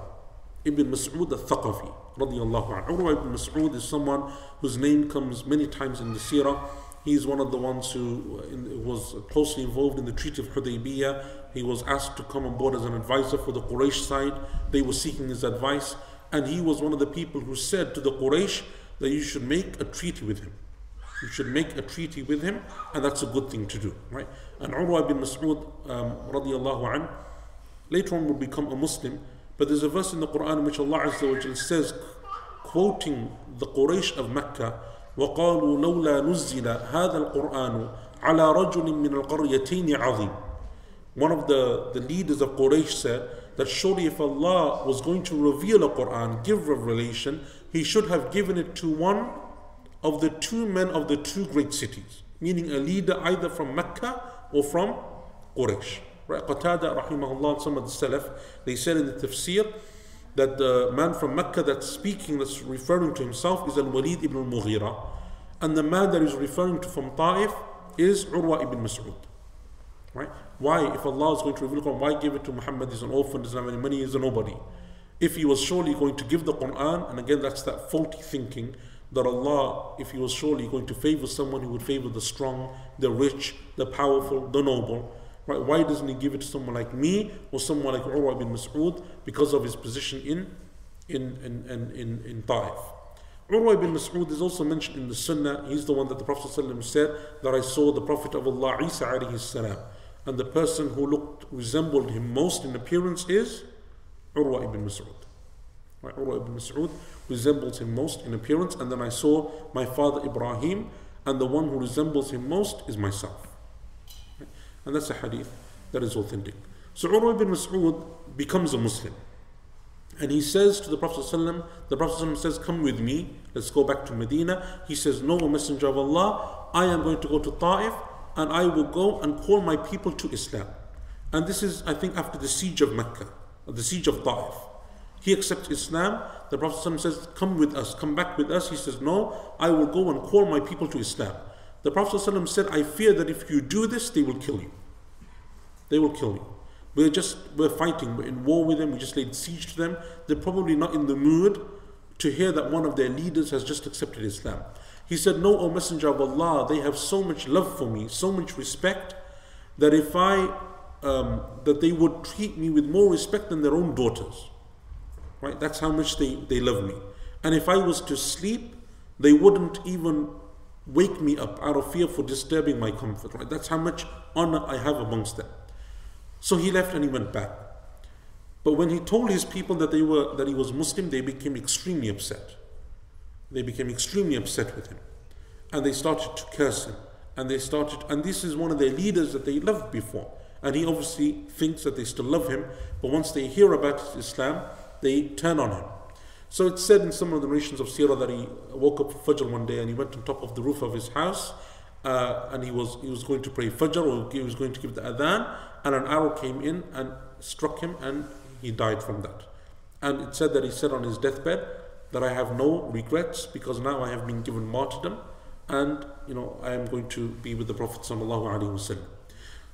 ibn Mas'ud al-Thaqafi, radiyallahu anhu. Urwa ibn Mas'ud is someone whose name comes many times in the Sirah. He's one of the ones who was closely involved in the Treaty of Hudaybiyah. He was asked to come on board as an advisor for the Quraysh side. They were seeking his advice, and he was one of the people who said to the Quraysh that you should make a treaty with him you should make a treaty with him, and that's a good thing to do, right? And Urwa bin Mas'ud, um, radiallahu an, later on will become a Muslim, but there's a verse in the Quran in which Allah Azza wa says, quoting the Quraysh of Mecca, وقالوا لولا نزل هذا القرآن على رجل من القريتين عظيم One of the, the leaders of Quraysh said that surely if Allah was going to reveal a Quran, give revelation, He should have given it to one of the two men of the two great cities, meaning a leader either from Mecca or from Quraysh. Right? Qatada, rahimahullah, some of the Salaf, they said in the tafsir that the man from Mecca that's speaking, that's referring to himself, is Al Walid ibn al Mughira, and the man that is referring to from Ta'if is Urwa ibn Mas'ud. Right? Why, if Allah is going to reveal the Quran, why give it to Muhammad? He's an orphan, doesn't have any money, he's a nobody. If he was surely going to give the Quran, and again, that's that faulty thinking that Allah, if He was surely going to favor someone, He would favor the strong, the rich, the powerful, the noble. Right? Why doesn't He give it to someone like me or someone like Urwa bin Mas'ud because of his position in in in in in, in Ta'if? Urwa ibn Mas'ud is also mentioned in the Sunnah. He's the one that the Prophet ﷺ said that I saw the Prophet of Allah Isa alayhi salam. And the person who looked resembled him most in appearance is Urwa ibn Mas'ud. Right, Urwa ibn Mas'ud resembles him most in appearance. And then I saw my father Ibrahim, and the one who resembles him most is myself. Right? And that's a hadith that is authentic. So Urwa ibn Mas'ud becomes a Muslim. And he says to the Prophet ﷺ, the Prophet ﷺ says, Come with me, let's go back to Medina. He says, No, O Messenger of Allah, I am going to go to Ta'if and I will go and call my people to Islam. And this is, I think, after the siege of Mecca, the siege of Ta'if. He accepts Islam. The Prophet ﷺ says, Come with us, come back with us. He says, No, I will go and call my people to Islam. The Prophet ﷺ said, I fear that if you do this, they will kill you. They will kill you. We're just, we're fighting, we're in war with them, we just laid siege to them. They're probably not in the mood to hear that one of their leaders has just accepted Islam. He said, No, O Messenger of Allah, they have so much love for me, so much respect, that if I, um, that they would treat me with more respect than their own daughters. Right? That's how much they, they love me. And if I was to sleep, they wouldn't even wake me up out of fear for disturbing my comfort. Right? That's how much honor I have amongst them. So he left and he went back. But when he told his people that they were that he was Muslim, they became extremely upset. They became extremely upset with him. And they started to curse him. And they started and this is one of their leaders that they loved before. And he obviously thinks that they still love him, but once they hear about Islam, they turn on him. So it's said in some of the narrations of Sirah that he woke up for Fajr one day and he went on top of the roof of his house uh, and he was he was going to pray Fajr or he was going to give the adhan and an arrow came in and struck him and he died from that. And it said that he said on his deathbed that I have no regrets because now I have been given martyrdom and you know I am going to be with the Prophet sallallahu alaihi wasallam.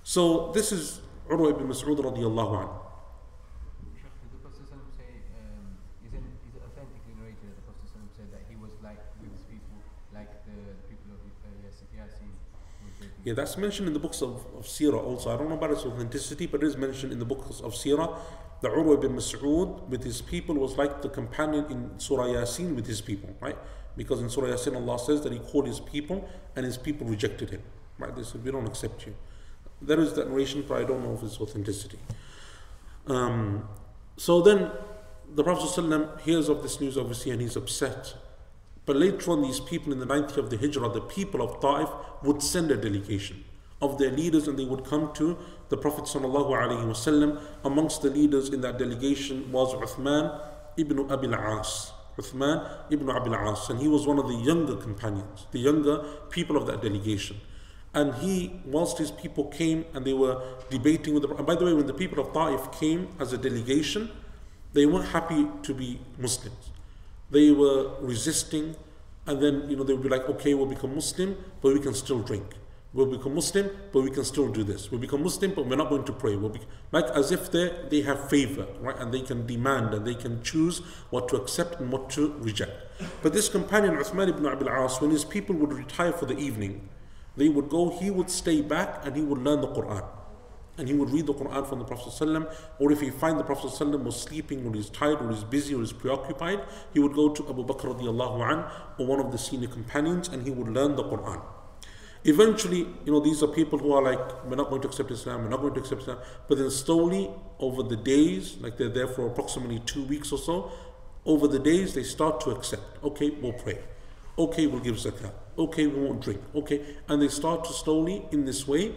So this is Urwa ibn Mas'ud radiallahu anhu. Sheikh, did the Prophet ﷺ say, um, is, it, is it authentically narrated that the Prophet ﷺ said that he was like with his people, like the people of uh, Yas- Yasin? with their people? Yeah, that's mentioned in the books of, of Sirah also. I don't know about its authenticity, but it is mentioned in the books of Sirah. The Urwa ibn Mas'ud with his people was like the companion in Surah Yasin with his people, right? Because in Surah Yasin, Allah says that He called His people and His people rejected Him, right? They said, We don't accept you. There is that narration, but I don't know of its authenticity. Um, so then the Prophet hears of this news, obviously, and he's upset. But later on, these people in the ninth year of the Hijrah, the people of Ta'if, would send a delegation of their leaders and they would come to the Prophet ﷺ. Amongst the leaders in that delegation was Uthman ibn Abil As. Uthman ibn Abil As. And he was one of the younger companions, the younger people of that delegation. And he, whilst his people came and they were debating with the and by the way, when the people of Ta'if came as a delegation, they weren't happy to be Muslims. They were resisting, and then you know they would be like, okay, we'll become Muslim, but we can still drink. We'll become Muslim, but we can still do this. We'll become Muslim, but we're not going to pray. We'll be like as if they they have favor, right? And they can demand and they can choose what to accept and what to reject. But this companion Uthman ibn Abil As, when his people would retire for the evening, they would go, he would stay back and he would learn the Quran. And he would read the Quran from the Prophet or if he find the Prophet was sleeping or he's tired or he's busy or he's preoccupied, he would go to Abu Bakr an, or one of the senior companions and he would learn the Quran. Eventually, you know, these are people who are like, we're not going to accept Islam, we're not going to accept Islam. But then slowly, over the days, like they're there for approximately two weeks or so, over the days they start to accept. Okay, we'll pray. Okay, we'll give zakat. Okay, we won't drink. Okay, and they start to slowly, in this way,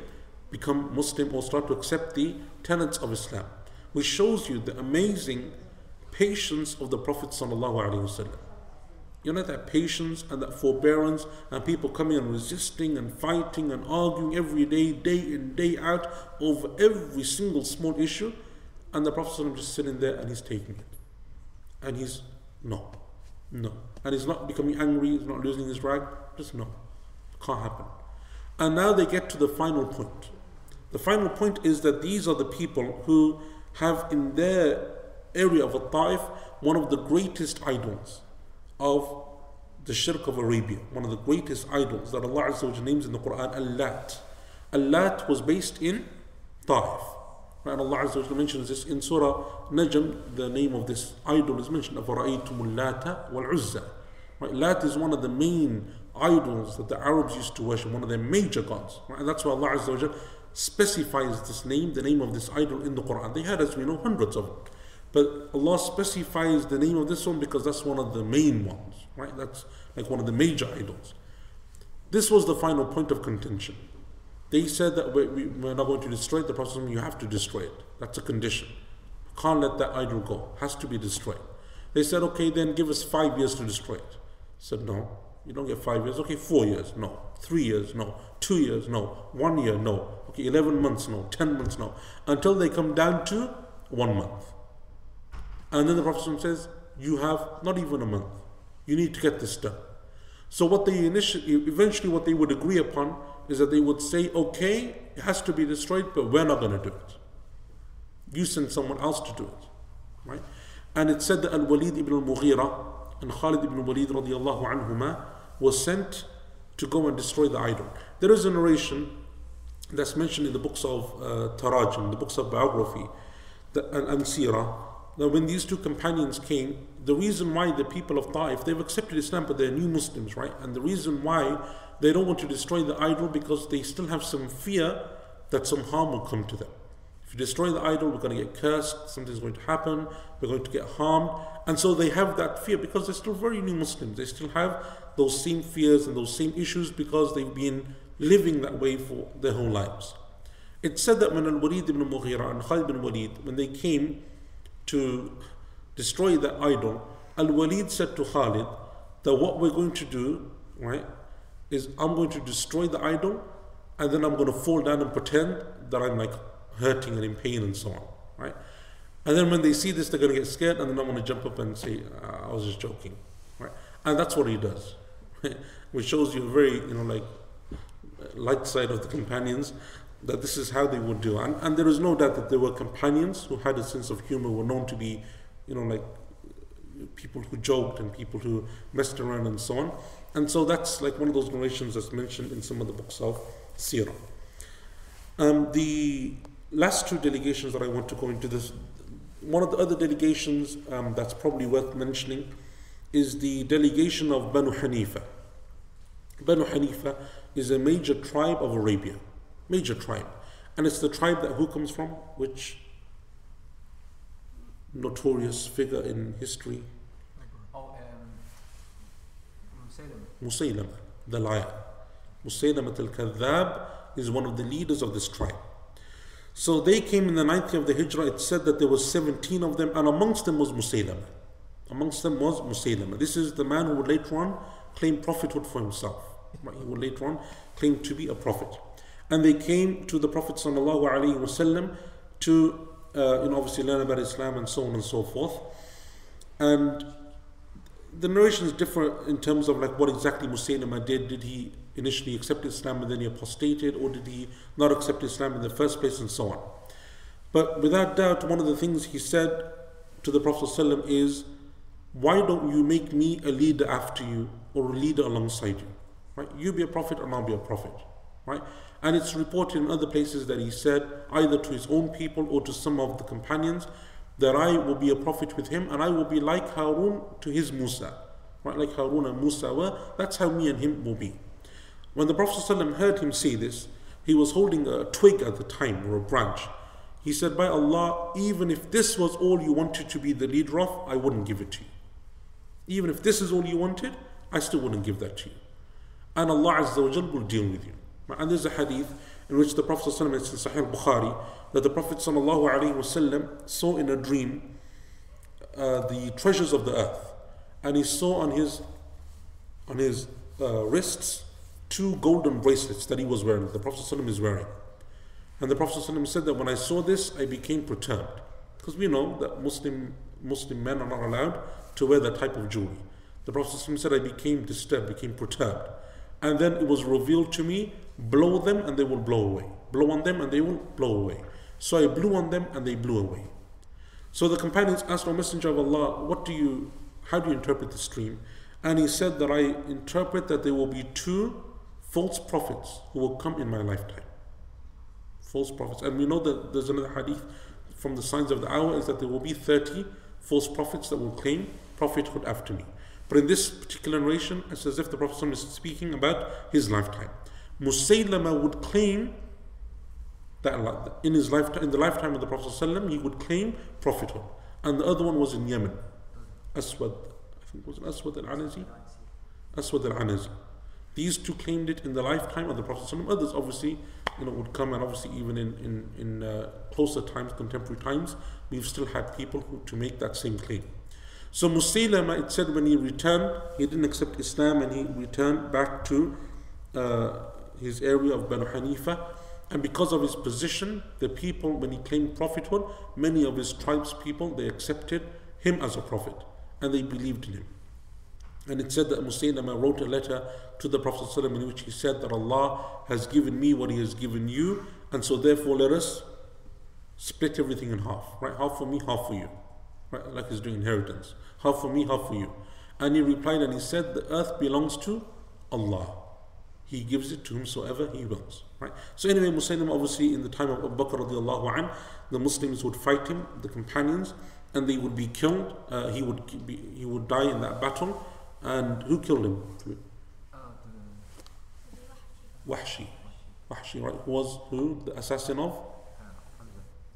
become Muslim or start to accept the tenets of Islam, which shows you the amazing patience of the Prophet. You know that patience and that forbearance, and people coming and resisting and fighting and arguing every day, day in, day out, over every single small issue, and the Prophet just sitting there and he's taking it. And he's no, no. And he's not becoming angry, he's not losing his rag, just no. Can't happen. And now they get to the final point. The final point is that these are the people who have in their area of Ta'if one of the greatest idols of the shirk of Arabia, one of the greatest idols that Allah Azza wa Jalla names in the Quran, Al-Lat. Al-Lat was based in Ta'if. And Allah Azza wa Jalla mentions this in Surah Najm, the name of this idol is mentioned, أَفَرَأَيْتُمُ اللَّاتَ وَالْعُزَّى Right? Lat is one of the main idols that the Arabs used to worship, one of their major gods. Right? And that's why Allah Azza wa Jal specifies this name, the name of this idol in the Quran. They had, as we know, hundreds of it. But Allah specifies the name of this one because that's one of the main ones, right? That's like one of the major idols. This was the final point of contention. They said that we, we, we're not going to destroy. The Prophet you have to destroy it. That's a condition. Can't let that idol go. Has to be destroyed. They said, okay, then give us five years to destroy it. said, no, you don't get five years. Okay, four years, no. Three years, no. Two years, no. One year, no. Okay, 11 months, no. 10 months, no. Until they come down to one month. And then the Prophet says, You have not even a month. You need to get this done. So what they initially, eventually, what they would agree upon is that they would say, "Okay, it has to be destroyed, but we're not going to do it. You send someone else to do it, right?" And it said that Al Walid ibn al Mughira and Khalid ibn Walid radiallahu anhuma was sent to go and destroy the idol. There is a narration that's mentioned in the books of uh, Tarajim, the books of biography, the, and, and Sirah, that when these two companions came, the reason why the people of Ta'if, they've accepted Islam, but they're new Muslims, right? And the reason why they don't want to destroy the idol because they still have some fear that some harm will come to them. If you destroy the idol, we're going to get cursed, something's going to happen, we're going to get harmed. And so they have that fear because they're still very new Muslims. They still have those same fears and those same issues because they've been living that way for their whole lives. It said that when Al Walid ibn Mughira and Khalid ibn Walid, when they came to destroy the idol, Al Walid said to Khalid that what we're going to do, right, is I'm going to destroy the idol and then I'm going to fall down and pretend that I'm like hurting and in pain and so on, right? And then when they see this, they're going to get scared and then I'm going to jump up and say, uh, I was just joking, right? And that's what he does, which shows you a very, you know, like light side of the companions that this is how they would do. And, and there is no doubt that there were companions who had a sense of humor, were known to be, you know, like people who joked and people who messed around and so on. And so that's like one of those narrations that's mentioned in some of the books of Sirah. Um, the last two delegations that I want to go into this, one of the other delegations um, that's probably worth mentioning is the delegation of Banu Hanifa. Banu Hanifa is a major tribe of Arabia, major tribe. And it's the tribe that who comes from? Which notorious figure in history? Oh, um. Musaylama, the liar. Musaylamat al-Kadhab is one of the leaders of this tribe. So they came in the ninth year of the Hijrah. It said that there was 17 of them, and amongst them was Musaylama. Amongst them was Musaylama. This is the man who would later on claim prophethood for himself. He would later on claim to be a prophet. And they came to the Prophet ﷺ to uh, you know, obviously learn about Islam and so on and so forth. And the narrations differ in terms of like what exactly Musaylama did. Did he initially accept Islam and then he apostated, or did he not accept Islam in the first place, and so on. But without doubt, one of the things he said to the Prophet ﷺ is, Why don't you make me a leader after you or a leader alongside you? Right? You be a prophet and I'll be a prophet. Right? And it's reported in other places that he said, either to his own people or to some of the companions, that I will be a prophet with him and I will be like Harun to his Musa. Right? Like Harun and Musa were. That's how me and him will be. When the Prophet ﷺ heard him say this, he was holding a twig at the time or a branch. He said, By Allah, even if this was all you wanted to be the leader of, I wouldn't give it to you Even if this is all you wanted, I still wouldn't give that to you. And Allah Azza wa Jal will deal with you. And there's a hadith in which the Prophet ﷺ, it's in Sahih Bukhari, that the Prophet ﷺ saw in a dream uh, the treasures of the earth. And he saw on his, on his uh, wrists two golden bracelets that he was wearing, the Prophet ﷺ is wearing. And the Prophet ﷺ said that when I saw this, I became perturbed. Because we know that Muslim, Muslim men are not allowed to wear that type of jewelry. The Prophet said, I became disturbed, became perturbed. And then it was revealed to me, blow them and they will blow away. Blow on them and they will blow away. So I blew on them and they blew away. So the companions asked, O Messenger of Allah, what do you, how do you interpret this dream? And he said that I interpret that there will be two false prophets who will come in my lifetime. False prophets. And we know that there's another hadith from the signs of the hour is that there will be 30 false prophets that will claim prophethood after me. But in this particular narration, it's as if the Prophet is speaking about his lifetime. Musaylama would claim that in his lifetime, in the lifetime of the Prophet he would claim prophethood. And the other one was in Yemen, Aswad, I think it was Aswad al-Anazi, Aswad al-Anazi. These two claimed it in the lifetime of the Prophet. Others obviously you know, would come, and obviously even in, in, in uh, closer times, contemporary times, we've still had people who to make that same claim. So Musaylama, it said when he returned, he didn't accept Islam and he returned back to uh, his area of Banu Hanifa. And because of his position, the people, when he claimed prophethood, many of his tribes people, they accepted him as a prophet and they believed in him. And it said that Musaylama wrote a letter to the Prophet ﷺ in which he said that Allah has given me what he has given you, and so therefore let us split everything in half. Right? Half for me, half for you. Right? Like he's doing inheritance. Half for me, half for you. And he replied and he said, The earth belongs to Allah. He gives it to whomsoever he wills. Right? So anyway, Musaylama obviously in the time of Abu Bakr radiallahu anh, the Muslims would fight him, the companions, and they would be killed. Uh, he would be, he would die in that battle. And who killed him? Wahshi. Wahshi, right? Who was who? The assassin of?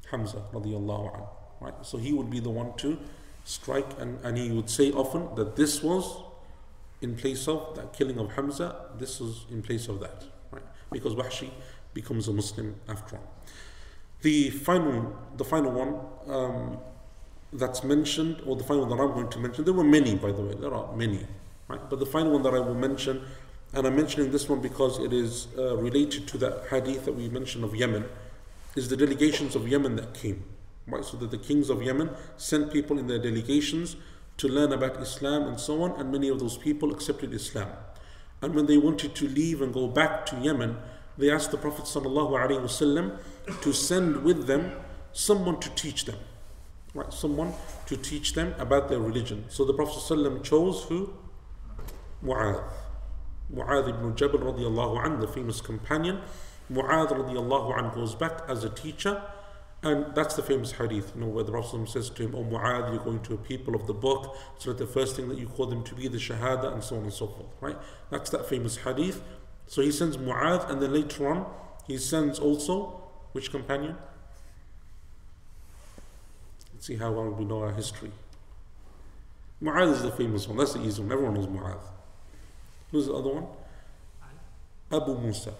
Hamza radiallahu anhu. Right? So he would be the one to strike and, and he would say often that this was in place of that killing of Hamza, this was in place of that. Right? Because Wahshi becomes a Muslim after all. The final the final one um, that's mentioned, or the final that I'm going to mention, there were many by the way, there are many. Right? But the final one that I will mention, and I'm mentioning this one because it is uh, related to that hadith that we mentioned of Yemen, is the delegations of Yemen that came. Right? So that the kings of Yemen sent people in their delegations to learn about Islam and so on, and many of those people accepted Islam. And when they wanted to leave and go back to Yemen, they asked the Prophet ﷺ to send with them someone to teach them. Right? Someone to teach them about their religion. So the Prophet ﷺ chose who? Mu'adh. Mu'adh ibn Jabal radiallahu anhu, the famous companion. Mu'adh radiallahu anhu goes back as a teacher and that's the famous hadith, you know, where the Prophet says to him, O Mu'adh, you're going to a people of the book, so that the first thing that you call them to be the Shahada, and so on and so forth, right? That's that famous hadith. So he sends Mu'adh, and then later on, he sends also, which companion? Let's see how well we know our history. Mu'adh is the famous one, that's the easy one, everyone knows Mu'adh. Who's the other one? Abu Musa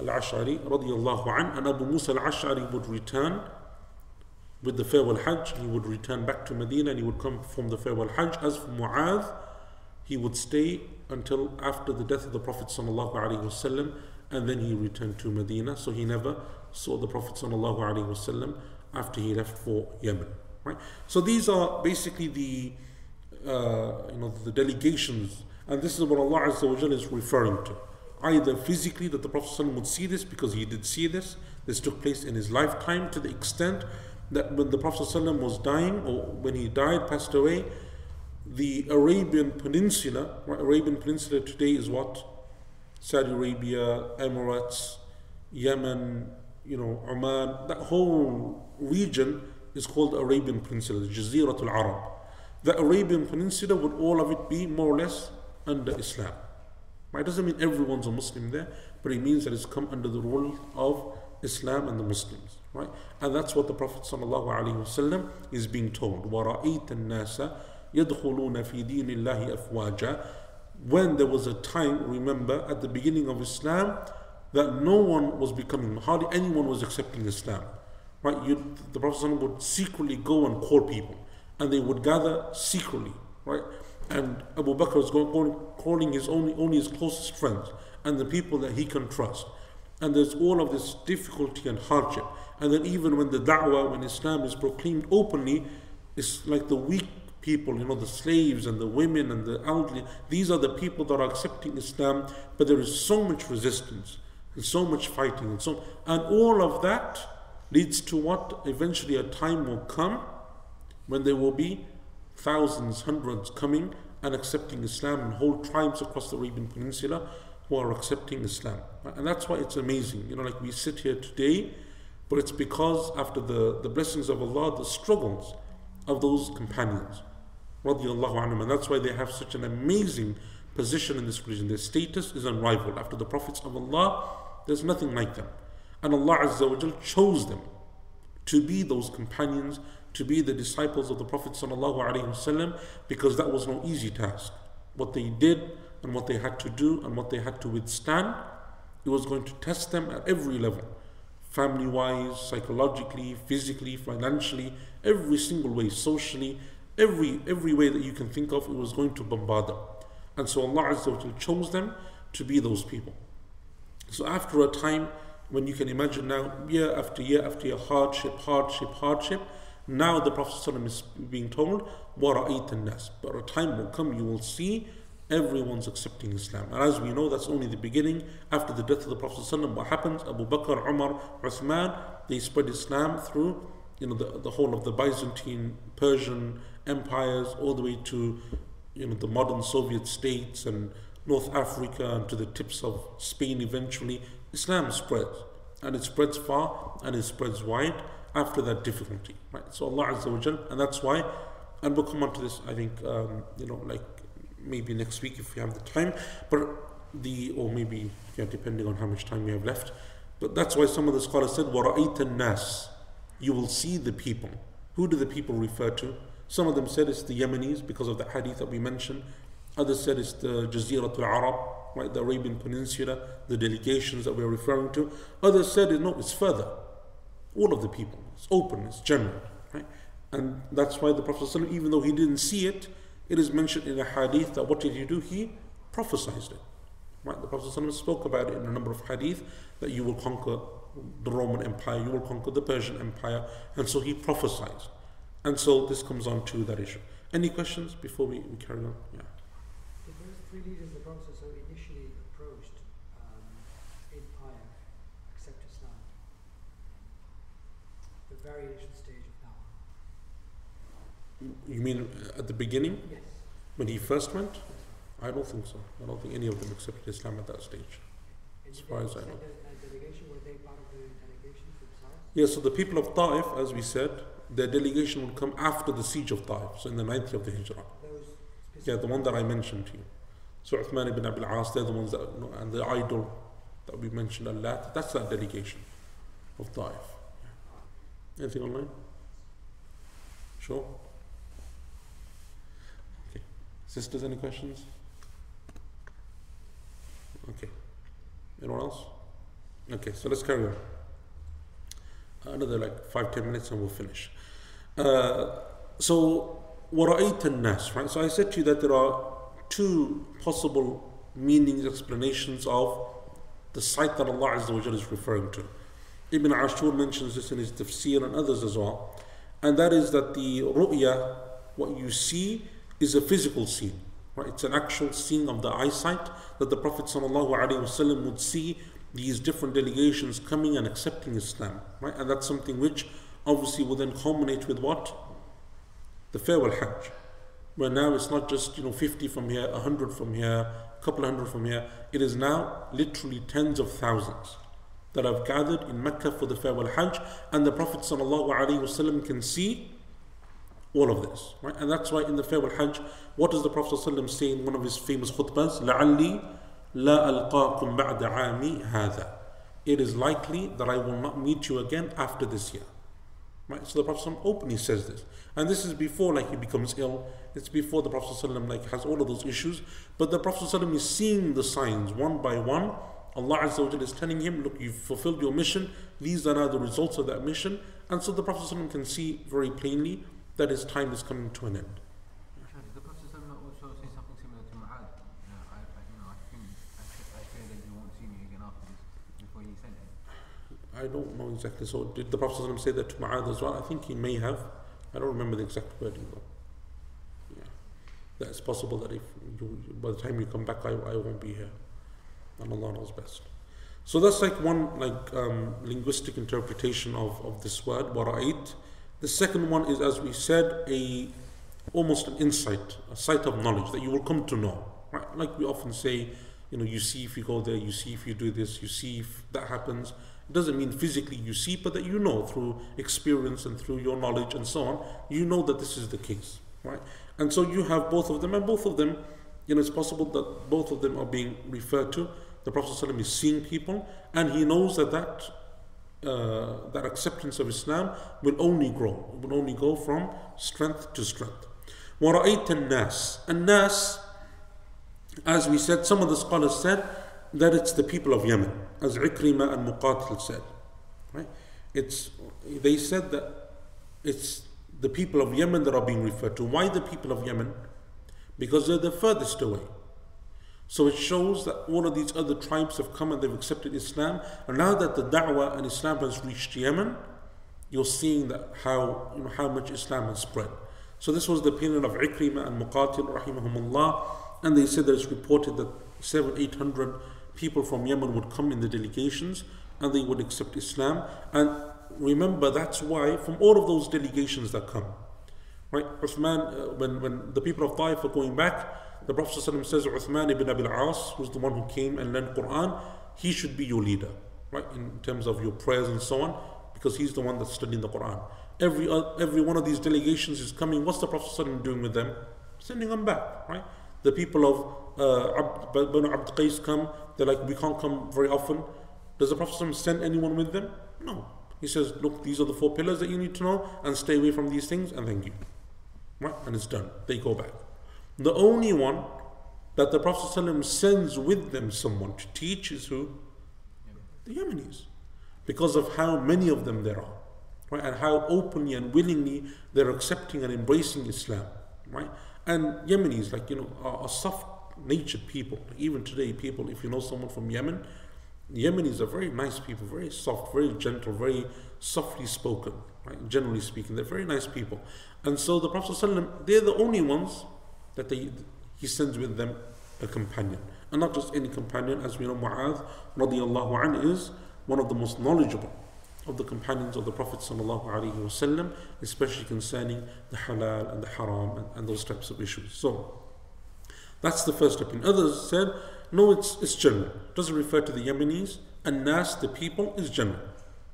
al-Ash'ari radiallahu an, and Abu Musa al-Ash'ari would return with the farewell Hajj, he would return back to Medina and he would come from the farewell Hajj. As for Mu'adh, he would stay until after the death of the Prophet sallallahu alaihi wasallam, and then he returned to Medina. So he never saw the Prophet sallallahu alaihi wasallam after he left for Yemen. Right. So these are basically the uh, you know the delegations, and this is what Allah Azza wa is referring to either physically that the Prophet would see this because he did see this. This took place in his lifetime to the extent that when the Prophet was dying or when he died, passed away, the Arabian Peninsula, right, Arabian Peninsula today is what? Saudi Arabia, Emirates, Yemen, you know, Oman, that whole region is called Arabian Peninsula, Jaziratul Arab. The Arabian Peninsula would all of it be more or less under Islam. Right? It doesn't mean everyone's a Muslim there, but it means that it's come under the rule of Islam and the Muslims. Right? And that's what the Prophet ﷺ is being told. وَرَأَيْتَ النَّاسَ يَدْخُلُونَ فِي دِينِ اللَّهِ أَفْوَاجًا When there was a time, remember, at the beginning of Islam, that no one was becoming, hardly anyone was accepting Islam. Right? You, the Prophet ﷺ would secretly go and call people, and they would gather secretly. Right? And Abu Bakr is going, calling his only, only his closest friends and the people that he can trust. And there's all of this difficulty and hardship. And then even when the da'wah, when Islam is proclaimed openly, it's like the weak people, you know, the slaves and the women and the elderly. These are the people that are accepting Islam, but there is so much resistance and so much fighting and so and all of that leads to what eventually a time will come when there will be thousands, hundreds coming and accepting Islam, and whole tribes across the Arabian Peninsula who are accepting Islam. And that's why it's amazing. You know, like we sit here today, but it's because after the, the blessings of Allah, the struggles of those companions. And that's why they have such an amazing position in this religion. Their status is unrivaled. After the prophets of Allah, there's nothing like them. And Allah Azza wa Jal chose them to be those companions, to be the disciples of the Prophet ﷺ, because that was no easy task. What they did and what they had to do and what they had to withstand, it was going to test them at every level family wise, psychologically, physically, financially, every single way, socially, every every way that you can think of, it was going to bombard them. And so Allah chose them to be those people. So after a time, when you can imagine now, year after year after year, hardship, hardship, hardship, now the Prophet ﷺ is being told, وَرَأَيْتَ النَّاسِ But a time will come, you will see everyone's accepting Islam. And as we know, that's only the beginning. After the death of the Prophet ﷺ, what happens? Abu Bakr, Umar, Uthman, they spread Islam through you know, the, the whole of the Byzantine, Persian empires, all the way to you know, the modern Soviet states and North Africa and to the tips of Spain eventually. Islam spreads. And it spreads far and it spreads wide after that difficulty. Right? So Allah Azza wa Jal, and that's why, and we'll come on to this, I think, um, you know, like maybe next week if we have the time, but the, or maybe, yeah, depending on how much time we have left. But that's why some of the scholars said, وَرَأَيْتَ النَّاسِ You will see the people. Who do the people refer to? Some of them said it's the Yemenis because of the hadith that we mentioned. Others said it's the Jaziratul Arab, right, the Arabian Peninsula, the delegations that we're referring to. Others said, no, it's further. All of the people. It's open, it's general. Right? And that's why the Prophet, ﷺ, even though he didn't see it, it is mentioned in a hadith that what did he do? He prophesied it. Right? The Prophet ﷺ spoke about it in a number of hadith that you will conquer the Roman Empire, you will conquer the Persian Empire, and so he prophesied. And so this comes on to that issue. Any questions before we, we carry on? Yeah. The first three leaders the Prophet so initially approached um, in Paya accept Islam. Initial stage of. You mean at the beginning Yes. when he first went? I don't think so. I don't think any of them accepted Islam at that stage. And As far as I know. A, a delegation, were they part of the delegation themselves? Yeah, so the people of Ta'if, as we said, their delegation would come after the siege of Ta'if, so in the ninth year of the Hijrah. Yeah, the one that I mentioned to you. So Uthman ibn Abil As, they're the ones that, you know, and the idol that we mentioned, Allah, that's that delegation of Ta'if. Yeah. Anything online? Sure? Okay. Sisters, any questions? Okay. Anyone else? Okay, so let's carry on. Another like five, ten minutes and we'll finish. Uh, so, وَرَأَيْتَ النَّاسِ right? So I said to you that there are two possible meanings, explanations of the sight that Allah Azza wa Jalla is referring to. Ibn Ashur mentions this in his tafsir and others as well. And that is that the ru'ya, what you see, is a physical scene. Right? It's an actual seeing of the eyesight that the Prophet ﷺ would see these different delegations coming and accepting Islam. Right? And that's something which obviously will then culminate with what? The farewell Hajj. Where now it's not just you know 50 from here, 100 from here, a couple hundred from here. It is now literally tens of thousands that have gathered in Mecca for the farewell Hajj, and the Prophet ﷺ can see all of this. Right? And that's why in the farewell Hajj, what does the Prophet ﷺ say in one of his famous khutbahs? لَعَلِّي لَا أَلْقَاكُمْ بَعْدَ عَامِي هَذَا It is likely that I will not meet you again after this year. Right? So the Prophet ﷺ openly says this. And this is before like he becomes ill. It's before the Prophet ﷺ like has all of those issues. But the Prophet ﷺ is seeing the signs one by one. Allah Azza wa is telling him, Look, you've fulfilled your mission, these are now the results of that mission. And so the Prophet ﷺ can see very plainly that his time is coming to an end. Say something similar to I, that you won't see me again after this. I don't know exactly. So did the Prophet ﷺ say that to Mu'adh as well? I think he may have. I don't remember the exact wording though that it's possible that if you, by the time you come back, I, I won't be here. And Allah knows best. So that's like one like um, linguistic interpretation of, of this word, wara'it. The second one is, as we said, a almost an insight, a sight of knowledge that you will come to know. Right? Like we often say, you know, you see if you go there, you see if you do this, you see if that happens. It doesn't mean physically you see, but that you know through experience and through your knowledge and so on, you know that this is the case. right? And so you have both of them, and both of them, you know, it's possible that both of them are being referred to The Prophet ﷺ is seeing people, and he knows that that uh, that acceptance of Islam will only grow, it will only go from strength to strength. وَرَأَيْتَ النَّاسِ النَّاسِ as we said, some of the scholars said that it's the people of Yemen, as Ikrima and Muqatil said. Right? It's, they said that it's the people of Yemen that are being referred to. Why the people of Yemen? Because they're the furthest away. So it shows that all of these other tribes have come and they've accepted Islam. And now that the da'wah and Islam has reached Yemen, you're seeing that how, you know, how much Islam has spread. So this was the opinion of Ikrima and Muqatil, rahimahumullah. And they said that it's reported that seven, eight hundred people from Yemen would come in the delegations and they would accept Islam. And remember, that's why from all of those delegations that come, right? Uthman, uh, when, when the people of Taif are going back, the Prophet ﷺ says Uthman ibn Abil As, who's the one who came and learned Quran, he should be your leader, right? In terms of your prayers and so on, because he's the one that's studying the Quran. Every, uh, every one of these delegations is coming. What's the Prophet ﷺ doing with them? Sending them back, right? The people of uh, Abd, Banu Abd Qais come, they're like, we can't come very often. Does the Prophet send anyone with them? No. He says, look, these are the four pillars that you need to know and stay away from these things and thank you. Right? And it's done. They go back. The only one that the Prophet ﷺ sends with them someone to teach is who? The Yemenis. Because of how many of them there are. Right? And how openly and willingly they're accepting and embracing Islam. Right? And Yemenis, like, you know, are, are soft natured people. Even today, people, if you know someone from Yemen, Yemenis are very nice people, very soft, very gentle, very softly spoken, right? Generally speaking, they're very nice people. And so the Prophet ﷺ, they're the only ones that they, he sends with them a companion. And not just any companion, as we know, Mu'adh radiallahu anh is one of the most knowledgeable of the companions of the Prophet ﷺ, especially concerning the halal and the haram and, and those types of issues. So that's the first opinion. Others said, no, it's, it's general. It doesn't refer to the Yemenis. And Nas, the people, is general.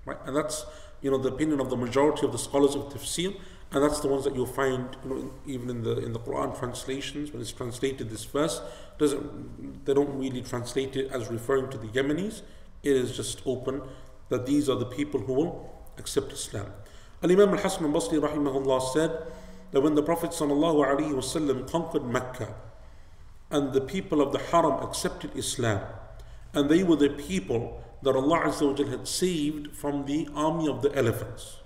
Right? And that's you know the opinion of the majority of the scholars of tafsir, and that's the ones that you'll find you know even in the in the Quran translations when it's translated this verse doesn't they don't really translate it as referring to the Yemenis. It is just open that these are the people who will accept Islam. Al Imam Al Hasan al Basri rahimahullah said that when the Prophet sallallahu alaihi wasallam conquered Mecca and the people of the Haram accepted Islam and they were the people that Allah had saved from the army of the elephants.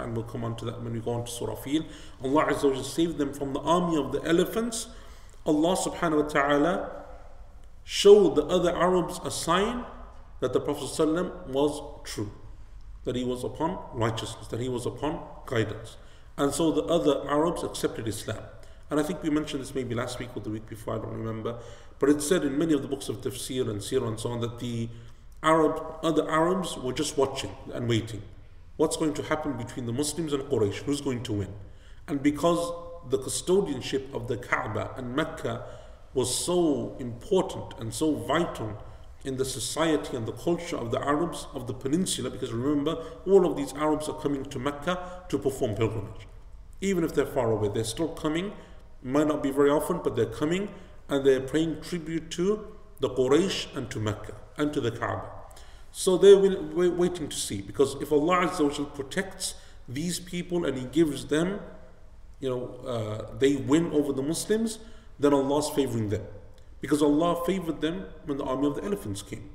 And we'll come on to that when we go on to Surah Fil. Allah Azza wa saved them from the army of the elephants. Allah subhanahu wa ta'ala showed the other Arabs a sign that the Prophet was true, that he was upon righteousness, that he was upon guidance. And so the other Arabs accepted Islam. And I think we mentioned this maybe last week or the week before, I don't remember. But it's said in many of the books of tafsir and seerah and so on that the Arab, other Arabs were just watching and waiting. What's going to happen between the Muslims and Quraysh? Who's going to win? And because the custodianship of the Kaaba and Mecca was so important and so vital in the society and the culture of the Arabs of the peninsula, because remember, all of these Arabs are coming to Mecca to perform pilgrimage. Even if they're far away, they're still coming, might not be very often, but they're coming and they're paying tribute to the Quraysh and to Mecca and to the Kaaba. So they will wait, waiting to see, because if Allah Azza wa protects these people and He gives them, you know, uh, they win over the Muslims, then Allah's favoring them. Because Allah favored them when the army of the elephants came.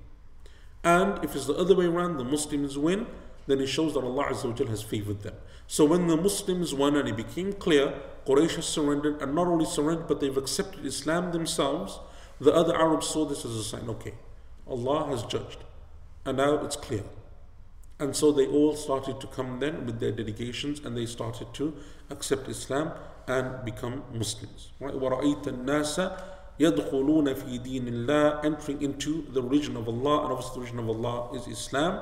And if it's the other way around, the Muslims win, then it shows that Allah Azza has favored them. So when the Muslims won and it became clear, Quraysh has surrendered, and not only surrendered, but they've accepted Islam themselves, the other Arabs saw this as a sign okay, Allah has judged, and now it's clear. And so they all started to come then with their dedications and they started to accept Islam and become Muslims. Right? يدخلون في دين الله entering into the religion of Allah and obviously the religion of Allah is Islam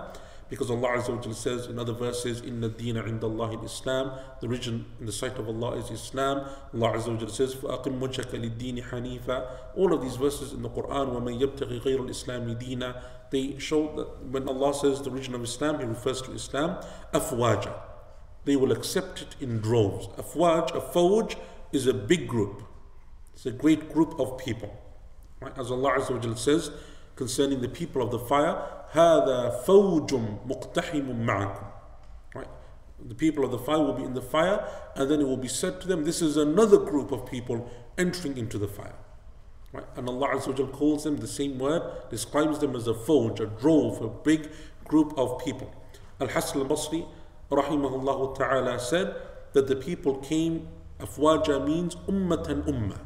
because Allah Azza wa says in other verses إن الدين عند الله الإسلام the religion in the sight of Allah is Islam Allah Azza wa says فأقم وجهك للدين حنيفا all of these verses in the Quran ومن يبتغي غير الإسلام دينا they show that when Allah says the religion of Islam He refers to Islam أفواجا they will accept it in droves. Afwaj, a fawj is a big group. It's a great group of people. Right? As Allah Azza wa Jal says concerning the people of the fire, هذا فوج مقتحم معكم. Right? The people of the fire will be in the fire, and then it will be said to them, This is another group of people entering into the fire. Right? And Allah Azza calls them the same word, describes them as a fawj, a drove, a big group of people. Al Hasan al Basri, rahimahullah ta'ala, said that the people came, afwaja means ummatan ummah,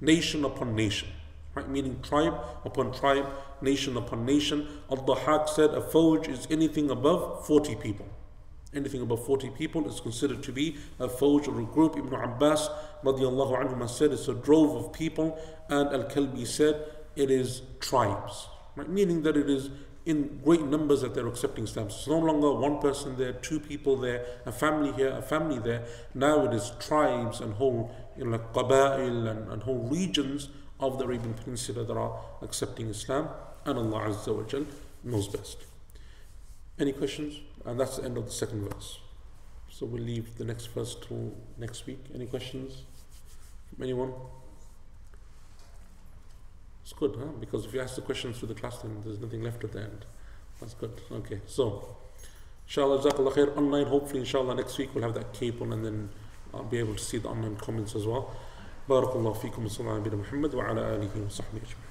nation upon nation. Right? Meaning tribe upon tribe, nation upon nation. Al Dahak said a fawj is anything above 40 people. Anything above 40 people is considered to be a fawj or a group. Ibn Abbas radiallahu anhu said it's a drove of people, and Al Kalbi said it is tribes. Right? Meaning that it is in great numbers that they're accepting Islam. It's no longer one person there, two people there, a family here, a family there. Now it is tribes and whole you know, like qaba'il and, and whole regions of the Arabian Peninsula that are accepting Islam, and Allah Azza wa Jal knows best. Any questions? And that's the end of the second verse. So we'll leave the next verse till next week. Any questions from anyone? It's good, huh? Because if you ask the questions through the class, then there's nothing left at the end. That's good. Okay, so inshallah, jazakallah khair. Online, hopefully, inshallah, next week we'll have that cable and then I'll be able to see the online comments as well. بارك الله فيكم وصلى على نبينا محمد وعلى آله وصحبه أجمعين